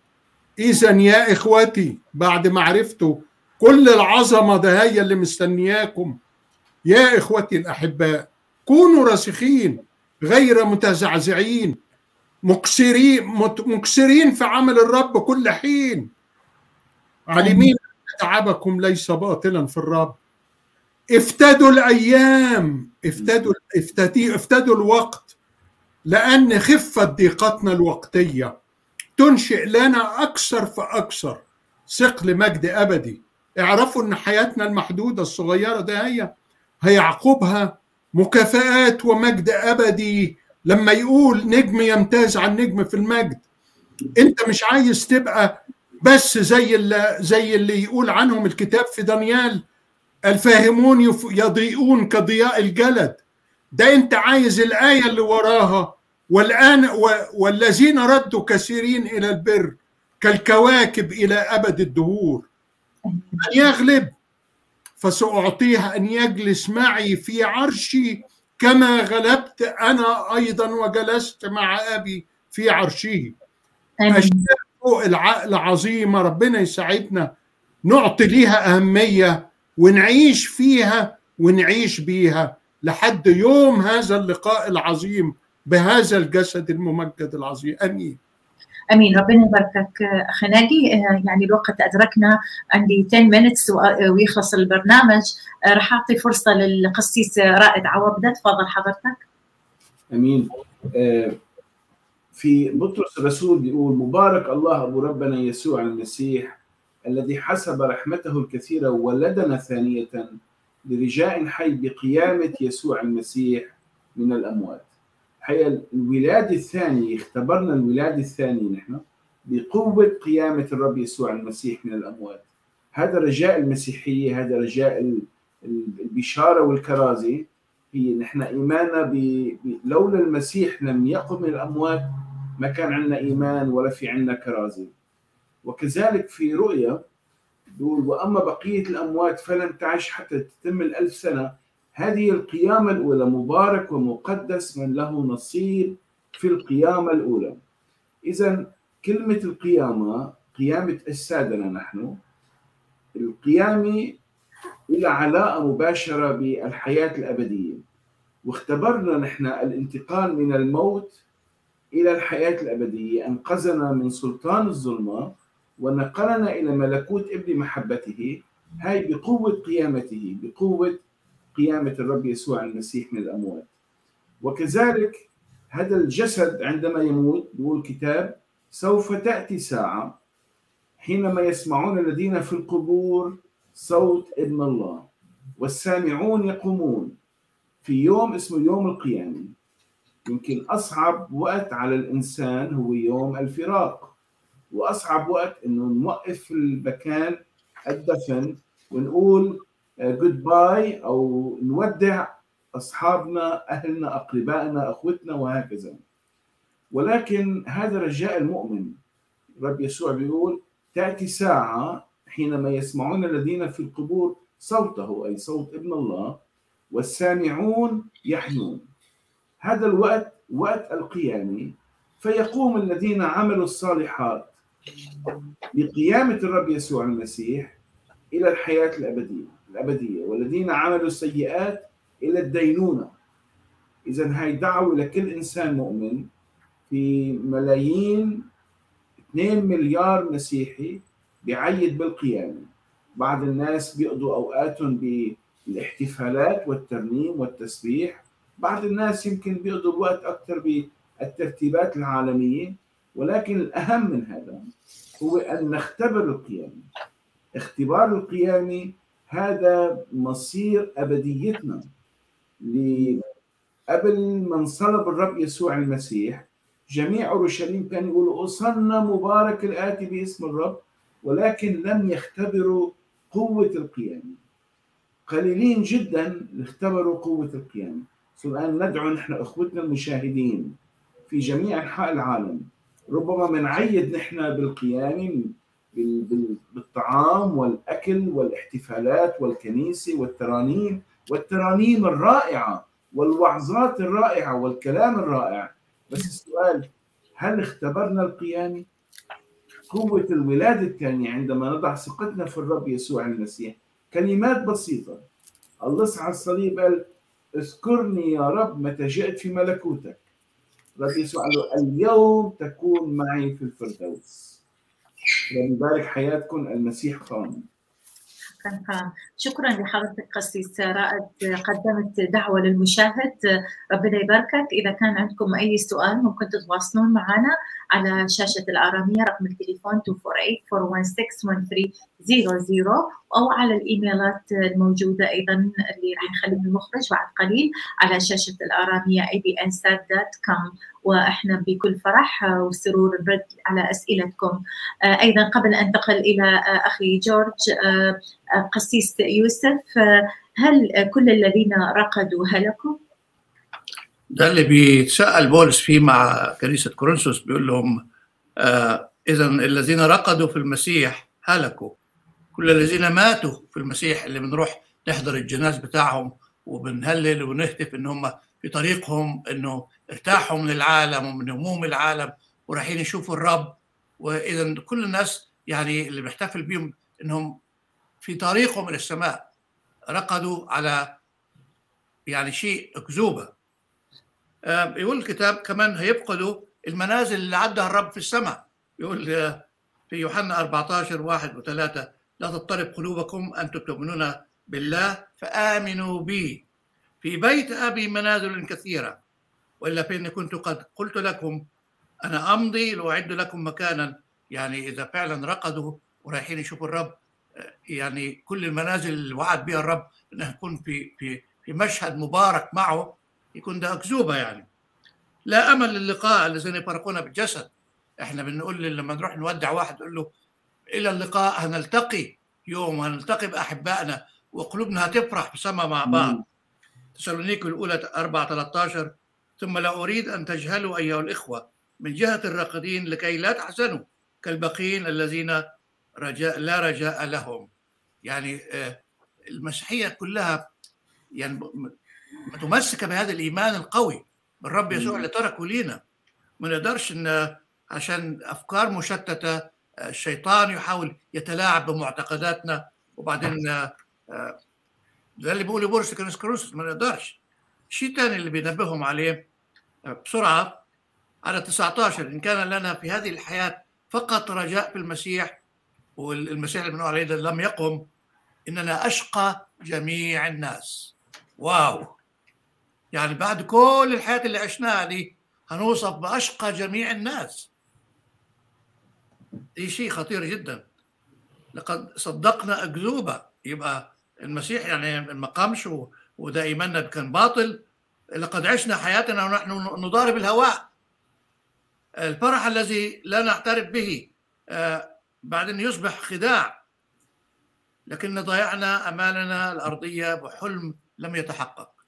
اذا يا إخوتي بعد ما عرفتوا كل العظمة ده هي اللي مستنياكم يا إخوتي الأحباء كونوا راسخين غير متزعزعين مكسرين مكسرين في عمل الرب كل حين. عالمين أن تعبكم ليس باطلا في الرب. افتدوا الأيام افتدوا افتدوا, الوقت. لأن خفة ضيقتنا الوقتية تنشئ لنا أكثر فأكثر ثقل مجد أبدي. اعرفوا إن حياتنا المحدودة الصغيرة ده هي هيعقبها مكافآت ومجد أبدي. لما يقول نجم يمتاز عن نجم في المجد أنت مش عايز تبقى بس زي اللي زي اللي يقول عنهم الكتاب في دانيال. الفاهمون يضيئون كضياء الجلد. ده انت عايز الآية اللي وراها. والآن والذين ردوا كثيرين إلى البر كالكواكب إلى أبد الدهور. ان يغلب؟ فساعطيه أن يجلس معي في عرشي كما غلبت أنا أيضا وجلست مع أبي في عرشه. اشياء فوق العقل عظيمه ربنا يساعدنا. نعطي ليها أهمية. ونعيش فيها ونعيش بيها لحد يوم هذا اللقاء العظيم بهذا الجسد الممجد العظيم. أمين. أمين. ربنا يباركك أخي ناجي يعني الوقت أدركنا عندي 10 مينتس ويخلص البرنامج. راح أعطي فرصة للقسيس رائد عوضه تفضل حضرتك. أمين. في بطرس الرسول بيقول مبارك الله أبو ربنا يسوع المسيح الذي حسب رحمته الكثيرة ولدنا ثانية لرجاء حي بقيامة يسوع المسيح من الأموات. الحقيقة الولاده الثانية اختبرنا الولاده الثانية نحن بقوة قيامة الرب يسوع المسيح من الأموات. هذا رجاء المسيحية هذا رجاء البشارة والكرازه هي نحن إيماننا ب... لولا المسيح لم يقم من الأموات ما كان عندنا إيمان ولا في عندنا كرازه وكذلك في رؤيا يقول وأما بقية الأموات فلن تعش حتى تتم الألف سنة. هذه القيامة الأولى مبارك ومقدس من له نصيب في القيامة الأولى. إذا كلمة القيامة قيامة أجسادنا نحن القيامة إلى علاقة مباشرة بالحياة الأبدية. واختبرنا نحن الانتقال من الموت إلى الحياة الأبدية. أنقذنا من سلطان الظلمة ونقلنا إلى ملكوت ابن محبته هاي بقوة قيامته بقوة قيامة الرب يسوع المسيح من الأموات. وكذلك هذا الجسد عندما يموت يقول الكتاب سوف تأتي ساعة حينما يسمعون الذين في القبور صوت ابن الله والسامعون يقومون في يوم اسمه يوم القيامة. يمكن أصعب وقت على الإنسان هو يوم الفراق. وأصعب وقت إنه نوقف المكان الدفن ونقول جود باي أو نودع أصحابنا أهلنا أقربائنا أخوتنا وهكذا. ولكن هذا رجاء المؤمن. رب يسوع بيقول تأتي ساعة حينما يسمعون الذين في القبور صوته أي صوت ابن الله والسامعون يحيون هذا الوقت وقت القيامة. فيقوم الذين عملوا الصالحات بقيامة الرب يسوع المسيح إلى الحياة الأبدية الأبدية والذين عملوا السيئات إلى الدينونة. إذا هاي دعوة لكل إنسان مؤمن في ملايين 2 مليار مسيحي بيعيد بالقيامة. بعض الناس بيقضوا أوقاتهم بالاحتفالات والترنيم والتسبيح. بعض الناس يمكن بيقضوا الوقت أكثر بالترتيبات العالمية. ولكن الأهم من هذا هو أن نختبر القيامة اختبار القيامة هذا مصير أبديتنا. قبل ما انصلب الرب يسوع المسيح جميع أورشليم كانوا يقولوا اصلنا مبارك الاتي باسم الرب ولكن لم يختبروا قوة القيامه قليلين جدا اختبروا قوة القيامه الان ندعو نحن أخوتنا المشاهدين في جميع أنحاء العالم ربما منعيد نحن بالقيامه بالطعام والأكل والاحتفالات والكنيسة والترانيم والترانيم الرائعة والوعظات الرائعة والكلام الرائع. بس السؤال هل اختبرنا القيامه؟ قوة الولادة الثانية عندما نضع ثقتنا في الرب يسوع المسيح. كلمات بسيطة. الله على الصليب قال اذكرني يا رب متى جئت في ملكوتك. رب يسوع قال له اليوم تكون معي في الفردوس. يبارك حياتكم المسيح قام. شكرا شكرا لحضرتك قسيس رائد قدمت دعوة للمشاهد. ربنا يباركك. إذا كان عندكم أي سؤال ممكن تتواصلون معنا. على شاشة الآرامية رقم التليفون 248 أو على الإيميلات الموجودة أيضا اللي راح نخليها المخرج بعد قليل على شاشة الآرامية abnsat.com وإحنا بكل فرح وسرور نرد على أسئلتكم أيضا قبل أن انتقل إلى أخي جورج قسيس يوسف هل كل الذين رقدوا هلكوا؟ ده اللي بيتسأل بولس فيه مع كنيسة كورنثوس بيقول لهم آه إذا الذين رقدوا في المسيح هلكوا. كل الذين ماتوا في المسيح اللي بنروح نحضر الجناز بتاعهم وبنهلل ونهتف إن هم في طريقهم إنه ارتاحوا من العالم ومن هموم العالم ورايحين يشوفوا الرب. واذا كل الناس يعني اللي بنحتفل بيهم إنهم في طريقهم إلى السماء رقدوا على يعني شيء أكذوبة. آه، يقول الكتاب كمان هيفقدوا المنازل اللي عدها الرب في السماء. يقول آه، في يوحنا 14 واحد وثلاثة لا تضطرب قلوبكم أنتم تؤمنون بالله فآمنوا بي. في بيت أبي منازل كثيرة وإلا فإني كنت قد قلت لكم أنا أمضي لأعد لكم مكانا. يعني إذا فعلا رقدوا ورايحين يشوفوا الرب آه، يعني كل المنازل اللي وعد بها الرب إنها تكون في في في مشهد مبارك معه يكون ده أكذوبة يعني. لا أمل للقاء الذين يفرقون بالجسد. إحنا بنقول لما نروح نودع واحد نقول له إلى اللقاء هنلتقي يوم هنلتقي بأحبائنا وقلوبنا هتفرح في سما مع بعض. تسالونيك الأولى 4 13 ثم لا أريد أن تجهلوا أيها الإخوة من جهة الراقدين لكي لا تحزنوا كالبقين الذين رجاء لا رجاء لهم. يعني آه، المسيحية كلها يعني متمسكه بهذا الإيمان القوي بالرب يسوع اللي تركه لينا. ما نقدرش إن عشان أفكار مشتتة آه، الشيطان يحاول يتلاعب بمعتقداتنا وبعدين آه، ده اللي بيقوله بولس كريس كروس ما نقدرش. الشيء الثاني اللي بينبههم عليه بسرعة على 19 إن كان لنا في هذه الحياة فقط رجاء في المسيح والمسيح اللي بنقول عليه ده لم يقم إننا أشقى جميع الناس. واو! يعني بعد كل الحياة اللي عشناها دي هنوصف بأشقى جميع الناس. دي شيء خطير جدا. لقد صدقنا أكذوبة. يبقى المسيح يعني ما قامش وده إيماننا كان باطل. لقد عشنا حياتنا ونحن نضارب الهواء. الفرح الذي لا نعترف به آه، بعدين يصبح خداع. لكن ضيعنا أمالنا الأرضية بحلم لم يتحقق.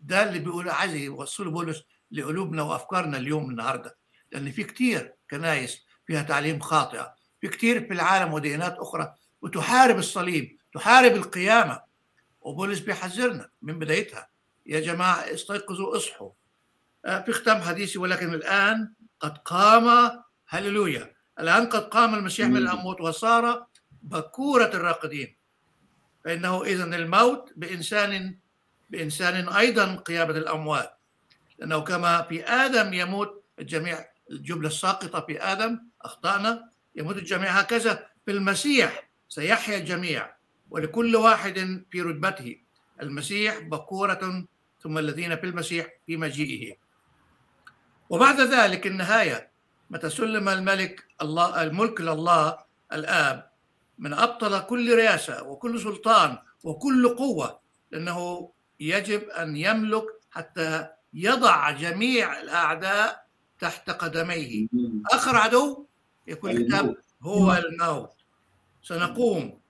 ده اللي بيقول عايز يوصله بولس لقلوبنا وأفكارنا اليوم النهارده. لأن في كتير كنايس فيها تعليم خاطئة. في كتير في العالم وديانات أخرى وتحارب الصليب تحارب القيامة. وبولس بيحذرنا من بدايتها. يا جماعة استيقظوا اصحوا. آه، في ختام حديثي ولكن الآن قد قام هللويا. الآن قد قام المسيح من الأموات وصار بكورة الراقدين. فإنه إذا الموت بإنسان بإنسان أيضا قيامة الأموات لأنه كما في آدم يموت الجميع الجملة الساقطة في آدم أخطأنا يموت الجميع هكذا. في المسيح سيحيا الجميع ولكل واحد في رتبته. المسيح بكورة ثم الذين في المسيح في مجيئه. وبعد ذلك النهاية متى سلم الملك الله الملك لله الآب من أبطل كل رئاسة وكل سلطان وكل قوة لأنه يجب أن يملك حتى يضع جميع الأعداء تحت قدميه. آخر عدو يقول الكتاب هو الموت. سنقوم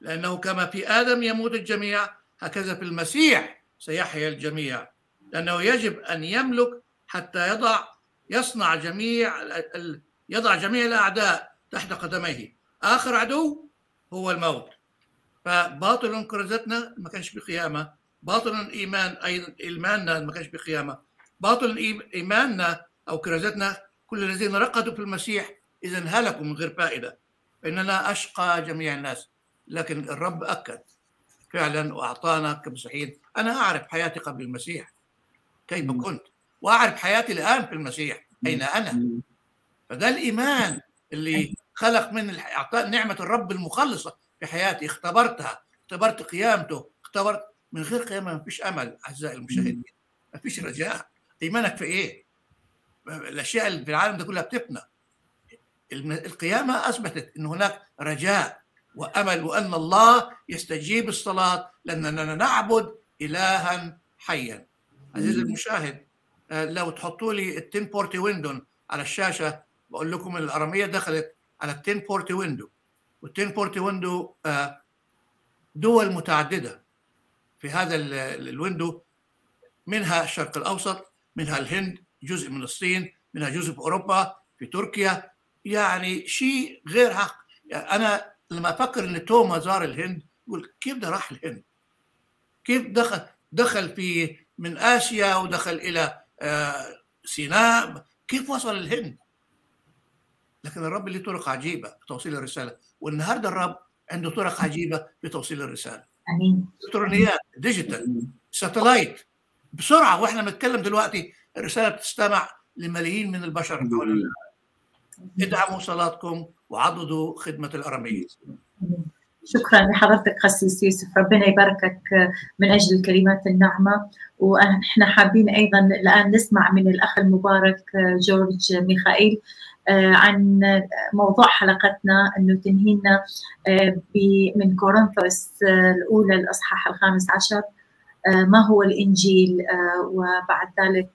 لأنه كما في آدم يموت الجميع هكذا في المسيح سيحيا الجميع. لأنه يجب أن يملك حتى يضع يصنع جميع يضع جميع الأعداء تحت قدميه. آخر عدو هو الموت. فباطل كرزتنا ما كانش بقيامه باطل ايمان أيضا ايماننا ما كانش بقيامة. باطل إيماننا أو كرزتنا كل الذين رقدوا في المسيح اذا هلكوا من غير فائدة. فإننا أشقى جميع الناس. لكن الرب أكد فعلا وأعطانا كمسيحيين أنا أعرف حياتي قبل المسيح كيف كنت. وأعرف حياتي الآن في المسيح أين أنا. فده الإيمان اللي خلق من أعطاء نعمة الرب المخلصة في حياتي. اختبرتها. اختبرت قيامته. اختبرت من غير قيامه ما فيش أمل أعزائي المشاهدين. ما فيش رجاء. إيمانك في إيه؟ الأشياء اللي في العالم ده كلها بتفنى القيامة أثبتت إن هناك رجاء وأمل وأن الله يستجيب الصلاة. لاننا نعبد إلها حيا. عزيزي المشاهد آه، لو تحطوا لي ال 1040 ويندو على الشاشة بقول لكم الأرامية دخلت على ال 1040 ويندو. وال 1040 ويندو دول متعددة. في هذا الويندو منها الشرق الأوسط منها الهند جزء من الصين منها جزء في أوروبا في تركيا يعني شيء غير حق يعني أنا لما أفكر إن توما زار الهند يقول كيف ده راح الهند؟ كيف دخل دخل في من آسيا ودخل إلى آه، سيناء كيف وصل الهند؟ لكن الرب له طرق عجيبة في توصيل الرسالة والنهاردة الرب عنده طرق عجيبة في توصيل الرسالة آمين. إلكترونيات digital satellite. بسرعة وإحنا بنتكلم دلوقتي الرسالة بتستمع لملايين من البشر حول العالم ادعموا صلاتكم وعضدوا خدمة الاراميه شكرا لحضرتك قسيس يوسف. ربنا يباركك من أجل الكلمات الناعمة. وإحنا حابين أيضا الآن نسمع من الأخ المبارك جورج ميخائيل. عن موضوع حلقتنا إنه تنهينا من كورنثوس الأولى الاصحاح الخامس عشر ما هو الإنجيل؟ وبعد ذلك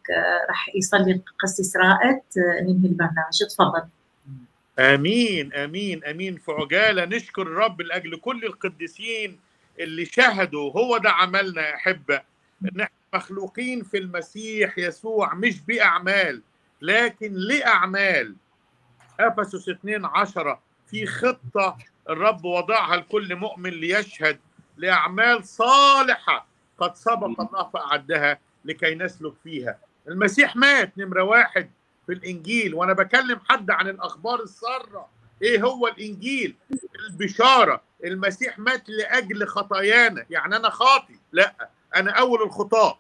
راح يصلي قسيس رائد ننهي البرنامج. تفضل. آمين آمين آمين. في عجاله نشكر الرب لأجل كل القديسين اللي شهدوا هو ده عملنا يا أحبة. ان إحنا مخلوقين في المسيح يسوع مش بأعمال لكن لأعمال. افسس 2 10 في خطة الرب وضعها لكل مؤمن ليشهد لأعمال صالحة قد سبق الله فأعدها لكي نسلك فيها. المسيح مات نمرة واحد في الإنجيل وأنا بكلم حد عن الأخبار السارة. إيه هو الإنجيل؟ البشارة. المسيح مات لأجل خطايانا. يعني أنا خاطي؟ لا أنا أول الخطاة.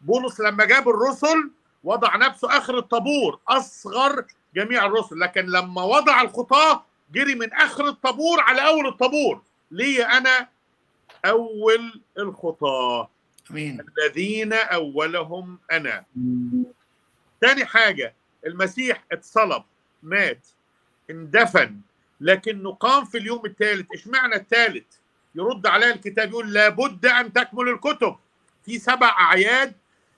بولس لما جاب الرسل وضع نفسه آخر الطابور أصغر جميع الرسل. لكن لما وضع الخطاه جري من آخر الطابور على أول الطابور. ليه أنا أول الخطاه. آمين. الذين أولهم أنا. تاني حاجة المسيح اتصلب مات اندفن. لكنه قام في اليوم الثالث اشمعنى الثالث يرد عليها الكتاب يقول لابد أن تكمل الكتب. في سبع أعياد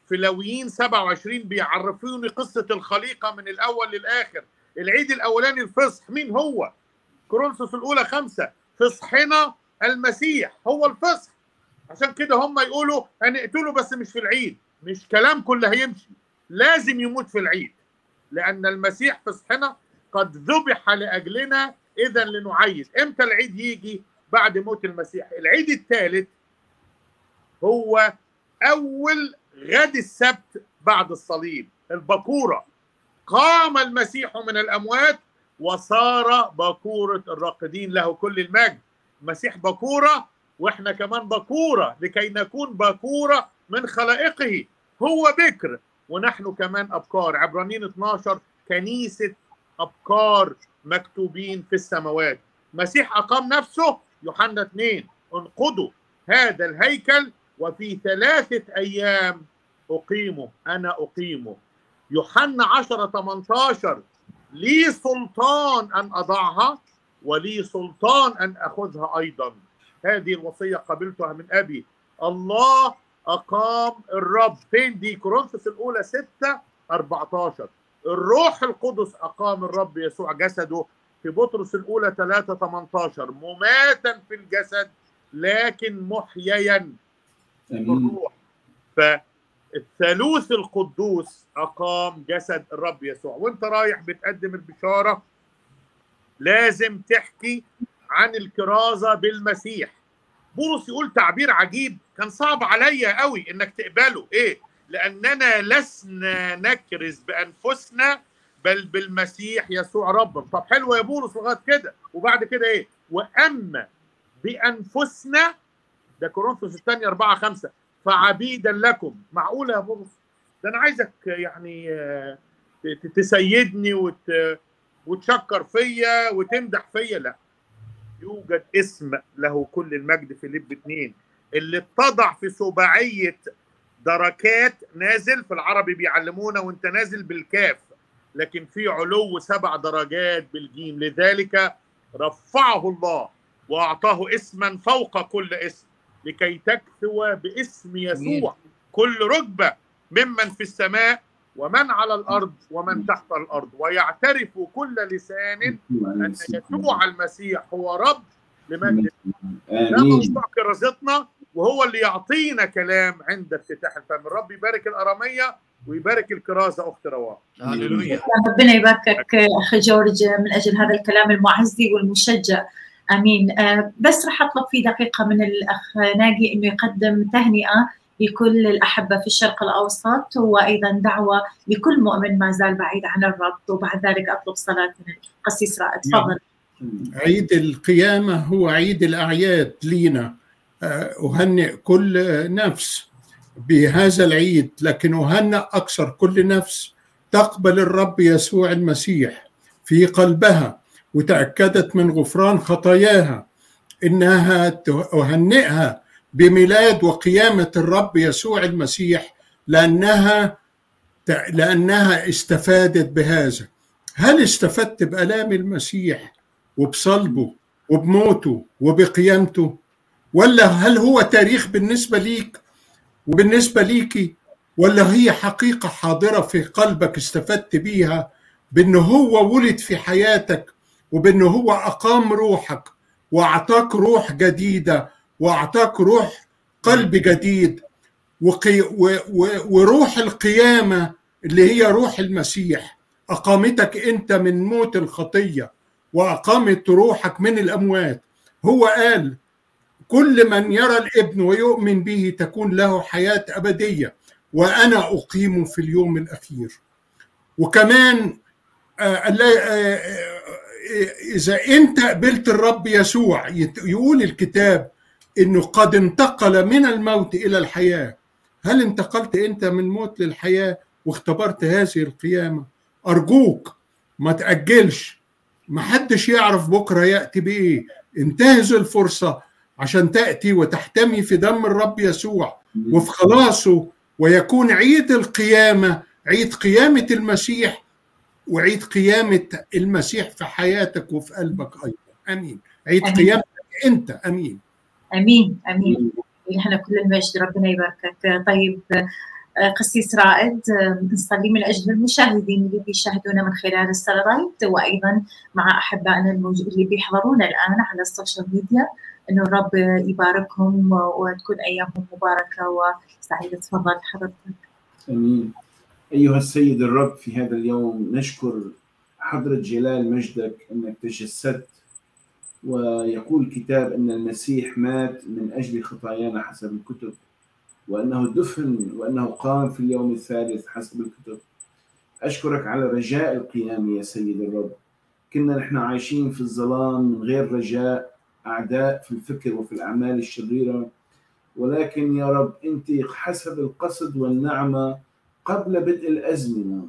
في لويين 27 بيعرفوني قصة الخليقة من الأول للآخر. العيد الأولاني الفصح مين هو؟ كورنثوس الأولى خمسة. فصحنا المسيح هو الفصح. عشان كده هم يقولوا هنقتله بس مش في العيد. مش كلام كله هيمشي. لازم يموت في العيد. لأن المسيح فصحنا قد ذبح لأجلنا إذا لنعيد إمتى العيد يجي؟ بعد موت المسيح. العيد الثالث هو أول غد السبت بعد الصليب البكورة قام المسيح من الأموات وصار بكورة الراقدين له كل المجد. المسيح بكورة وإحنا كمان بكورة لكي نكون بكورة من خلائقه. هو بكر ونحن كمان أبكار. عبرانيين 12 كنيسة أبكار مكتوبين في السماوات. مسيح أقام نفسه يوحنا 2 انقضوا هذا الهيكل وفي ثلاثة أيام أقيمه أنا أقيمه. يوحنا 10 18 لي سلطان أن أضعها ولي سلطان أن أخذها أيضا. هذه الوصية قبلتها من أبي. الله أقام الرب. فين؟ دي كورنثوس الأولى 6 14 الروح القدس أقام الرب يسوع جسده. في بطرس الأولى 3 18 مماتا في الجسد لكن محييا بالروح فالثالوث القدوس أقام جسد الرب يسوع. وأنت رايح بتقدم البشارة لازم تحكي عن الكرازة بالمسيح. بولس يقول تعبير عجيب كان صعب عليا قوي إنك تقبله. إيه؟ لأننا لسنا نكرز بأنفسنا بل بالمسيح يسوع ربا طب حلو يا بولس لغايه كده. وبعد كده إيه؟ وأما بأنفسنا ده كورنثوس الثانية 4 5 فعبيدا لكم. معقوله يا بولس ده أنا عايزك يعني تسيدني وت... وتشكر فيا وتمدح فيا. لا. يوجد اسم له كل المجد في لب اثنين اللي اتضع في سباعية دركات نازل في العربي بيعلمونا وانت نازل بالكاف. لكن في علو سبع درجات بالجيم. لذلك رفعه الله وأعطاه اسما فوق كل اسم. لكي تكثو باسم يسوع. كل ركبة ممن في السماء ومن على الأرض ومن تحت الأرض. ويعترف كل لسان أن يسوع المسيح هو رب لمجد ده موضوع كرازتنا وهو اللي يعطينا كلام عند افتتاح الفم. الرب يبارك الأرامية ويبارك الكرازة أخت رواه هللويا. ربنا يباركك أخي جورج من أجل هذا الكلام المعزي والمشجع. آمين. آه، بس راح أطلب في دقيقة من الأخ ناجي إنه يقدم تهنئة لكل الأحبة في الشرق الأوسط وأيضا دعوة لكل مؤمن ما زال بعيد عن الرب وبعد ذلك أطلب صلاة من القسيس رائد تفضل. عيد القيامة هو عيد الأعياد لينا. آه، أهنئ كل نفس بهذا العيد لكن أهنئ أكثر كل نفس تقبل الرب يسوع المسيح في قلبها. وتأكدت من غفران خطاياها إنها أهنئها بميلاد وقيامة الرب يسوع المسيح لأنها لأنها استفادت بهذا. هل استفدت بآلام المسيح وبصلبه وبموته وبقيامته؟ ولا هل هو تاريخ بالنسبة ليك وبالنسبة ليكي ولا هي حقيقة حاضرة في قلبك استفدت بيها بأنه هو ولد في حياتك وبأنه هو أقام روحك وأعطاك روح جديدة وأعطاك روح قلب جديد وقي و و وروح القيامة اللي هي روح المسيح. أقامتك أنت من موت الخطية وأقامت روحك من الأموات. هو قال كل من يرى الابن ويؤمن به تكون له حياة أبدية وأنا أقيم في اليوم الأخير. وكمان إذا أنت قبلت الرب يسوع يقول الكتاب إنه قد انتقل من الموت إلى الحياة. هل انتقلت أنت من موت للحياة واختبرت هذه القيامة؟ أرجوك ما تأجلش. ما حدش يعرف بكرة يأتي بإيه انتهز الفرصة عشان تأتي وتحتمي في دم الرب يسوع وفي خلاصه ويكون عيد القيامة عيد قيامة المسيح وعيد قيامة المسيح في حياتك وفي قلبك أيضا. أمين. عيد أمين. قيامتك أنت. أمين. آمين. آمين. إحنا كل المجد ربنا يباركك. طيب قسيس رائد نصلي من أجل المشاهدين اللي بيشاهدونا من خلال ال satellite وأيضا مع أحبائنا الموجود اللي بيحضرونا الآن على السوشيال ميديا. إنه الرب يباركهم وتكون أيامهم مباركة وسعيدة. تفضل حضرتك. آمين. أيها السيد الرب في هذا اليوم نشكر حضرة جلال مجدك أنك تجسدت ويقول الكتاب أن المسيح مات من أجل خطايانا حسب الكتب وأنه دفن وأنه قام في اليوم الثالث حسب الكتب. أشكرك على رجاء القيام يا سيد الرب. كنا نحن عايشين في الظلام من غير رجاء أعداء في الفكر وفي الأعمال الشريرة ولكن يا رب أنت حسب القصد والنعمة قبل بدء الازمنه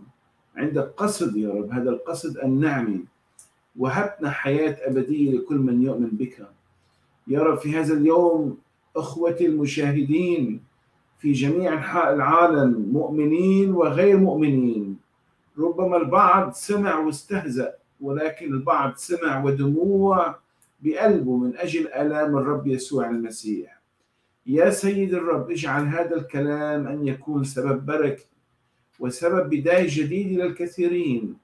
عندك قصد يا رب هذا القصد النعمي وهبنا حياة أبدية لكل من يؤمن بك. يا رب في هذا اليوم أخوتي المشاهدين في جميع أنحاء العالم مؤمنين وغير مؤمنين ربما البعض سمع واستهزأ ولكن البعض سمع ودموع بقلبه من أجل آلام الرب يسوع المسيح. يا سيد الرب اجعل هذا الكلام أن يكون سبب بركة وسبب بداية جديده للكثيرين.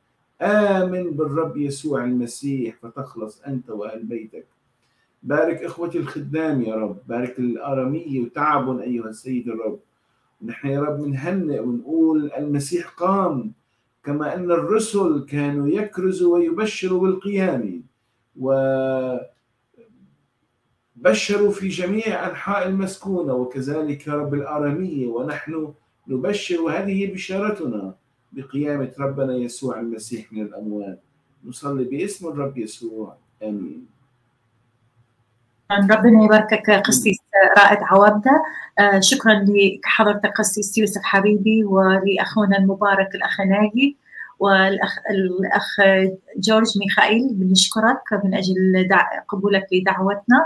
آمن بالرب يسوع المسيح فتخلص أنت وأهل بيتك. بارك إخوتي الخدام يا رب. بارك الاراميه وتعب أيها السيد الرب. نحن يا رب بنهنئ ونقول المسيح قام كما أن الرسل كانوا يكرزوا ويبشروا بالقيام. وبشروا في جميع أنحاء المسكونة. وكذلك يا رب الاراميه ونحن نبشر وهذه بشارتنا بقيامة ربنا يسوع المسيح من الاموات نصلي باسم الرب يسوع. آمين. ربنا يباركك قسيس رائد عوابدة شكرا لحضرتك قسيس يوسف حبيبي ولأخونا المبارك الأخ ناجي والأخ الأخ جورج ميخائيل بنشكرك من أجل دع... قبولك لدعوتنا.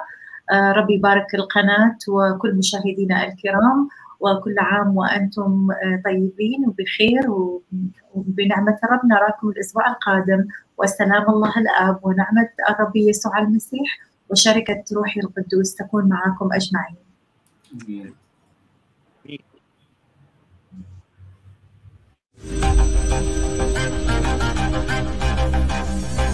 ربي يبارك القناة وكل مشاهدينا الكرام. وكل عام وأنتم طيبين وبخير وبنعمة الرب نراكم الأسبوع القادم وسلام الله الآب ونعمة الرب يسوع المسيح وشركة روحي القدوس تكون معكم أجمعين Thank you.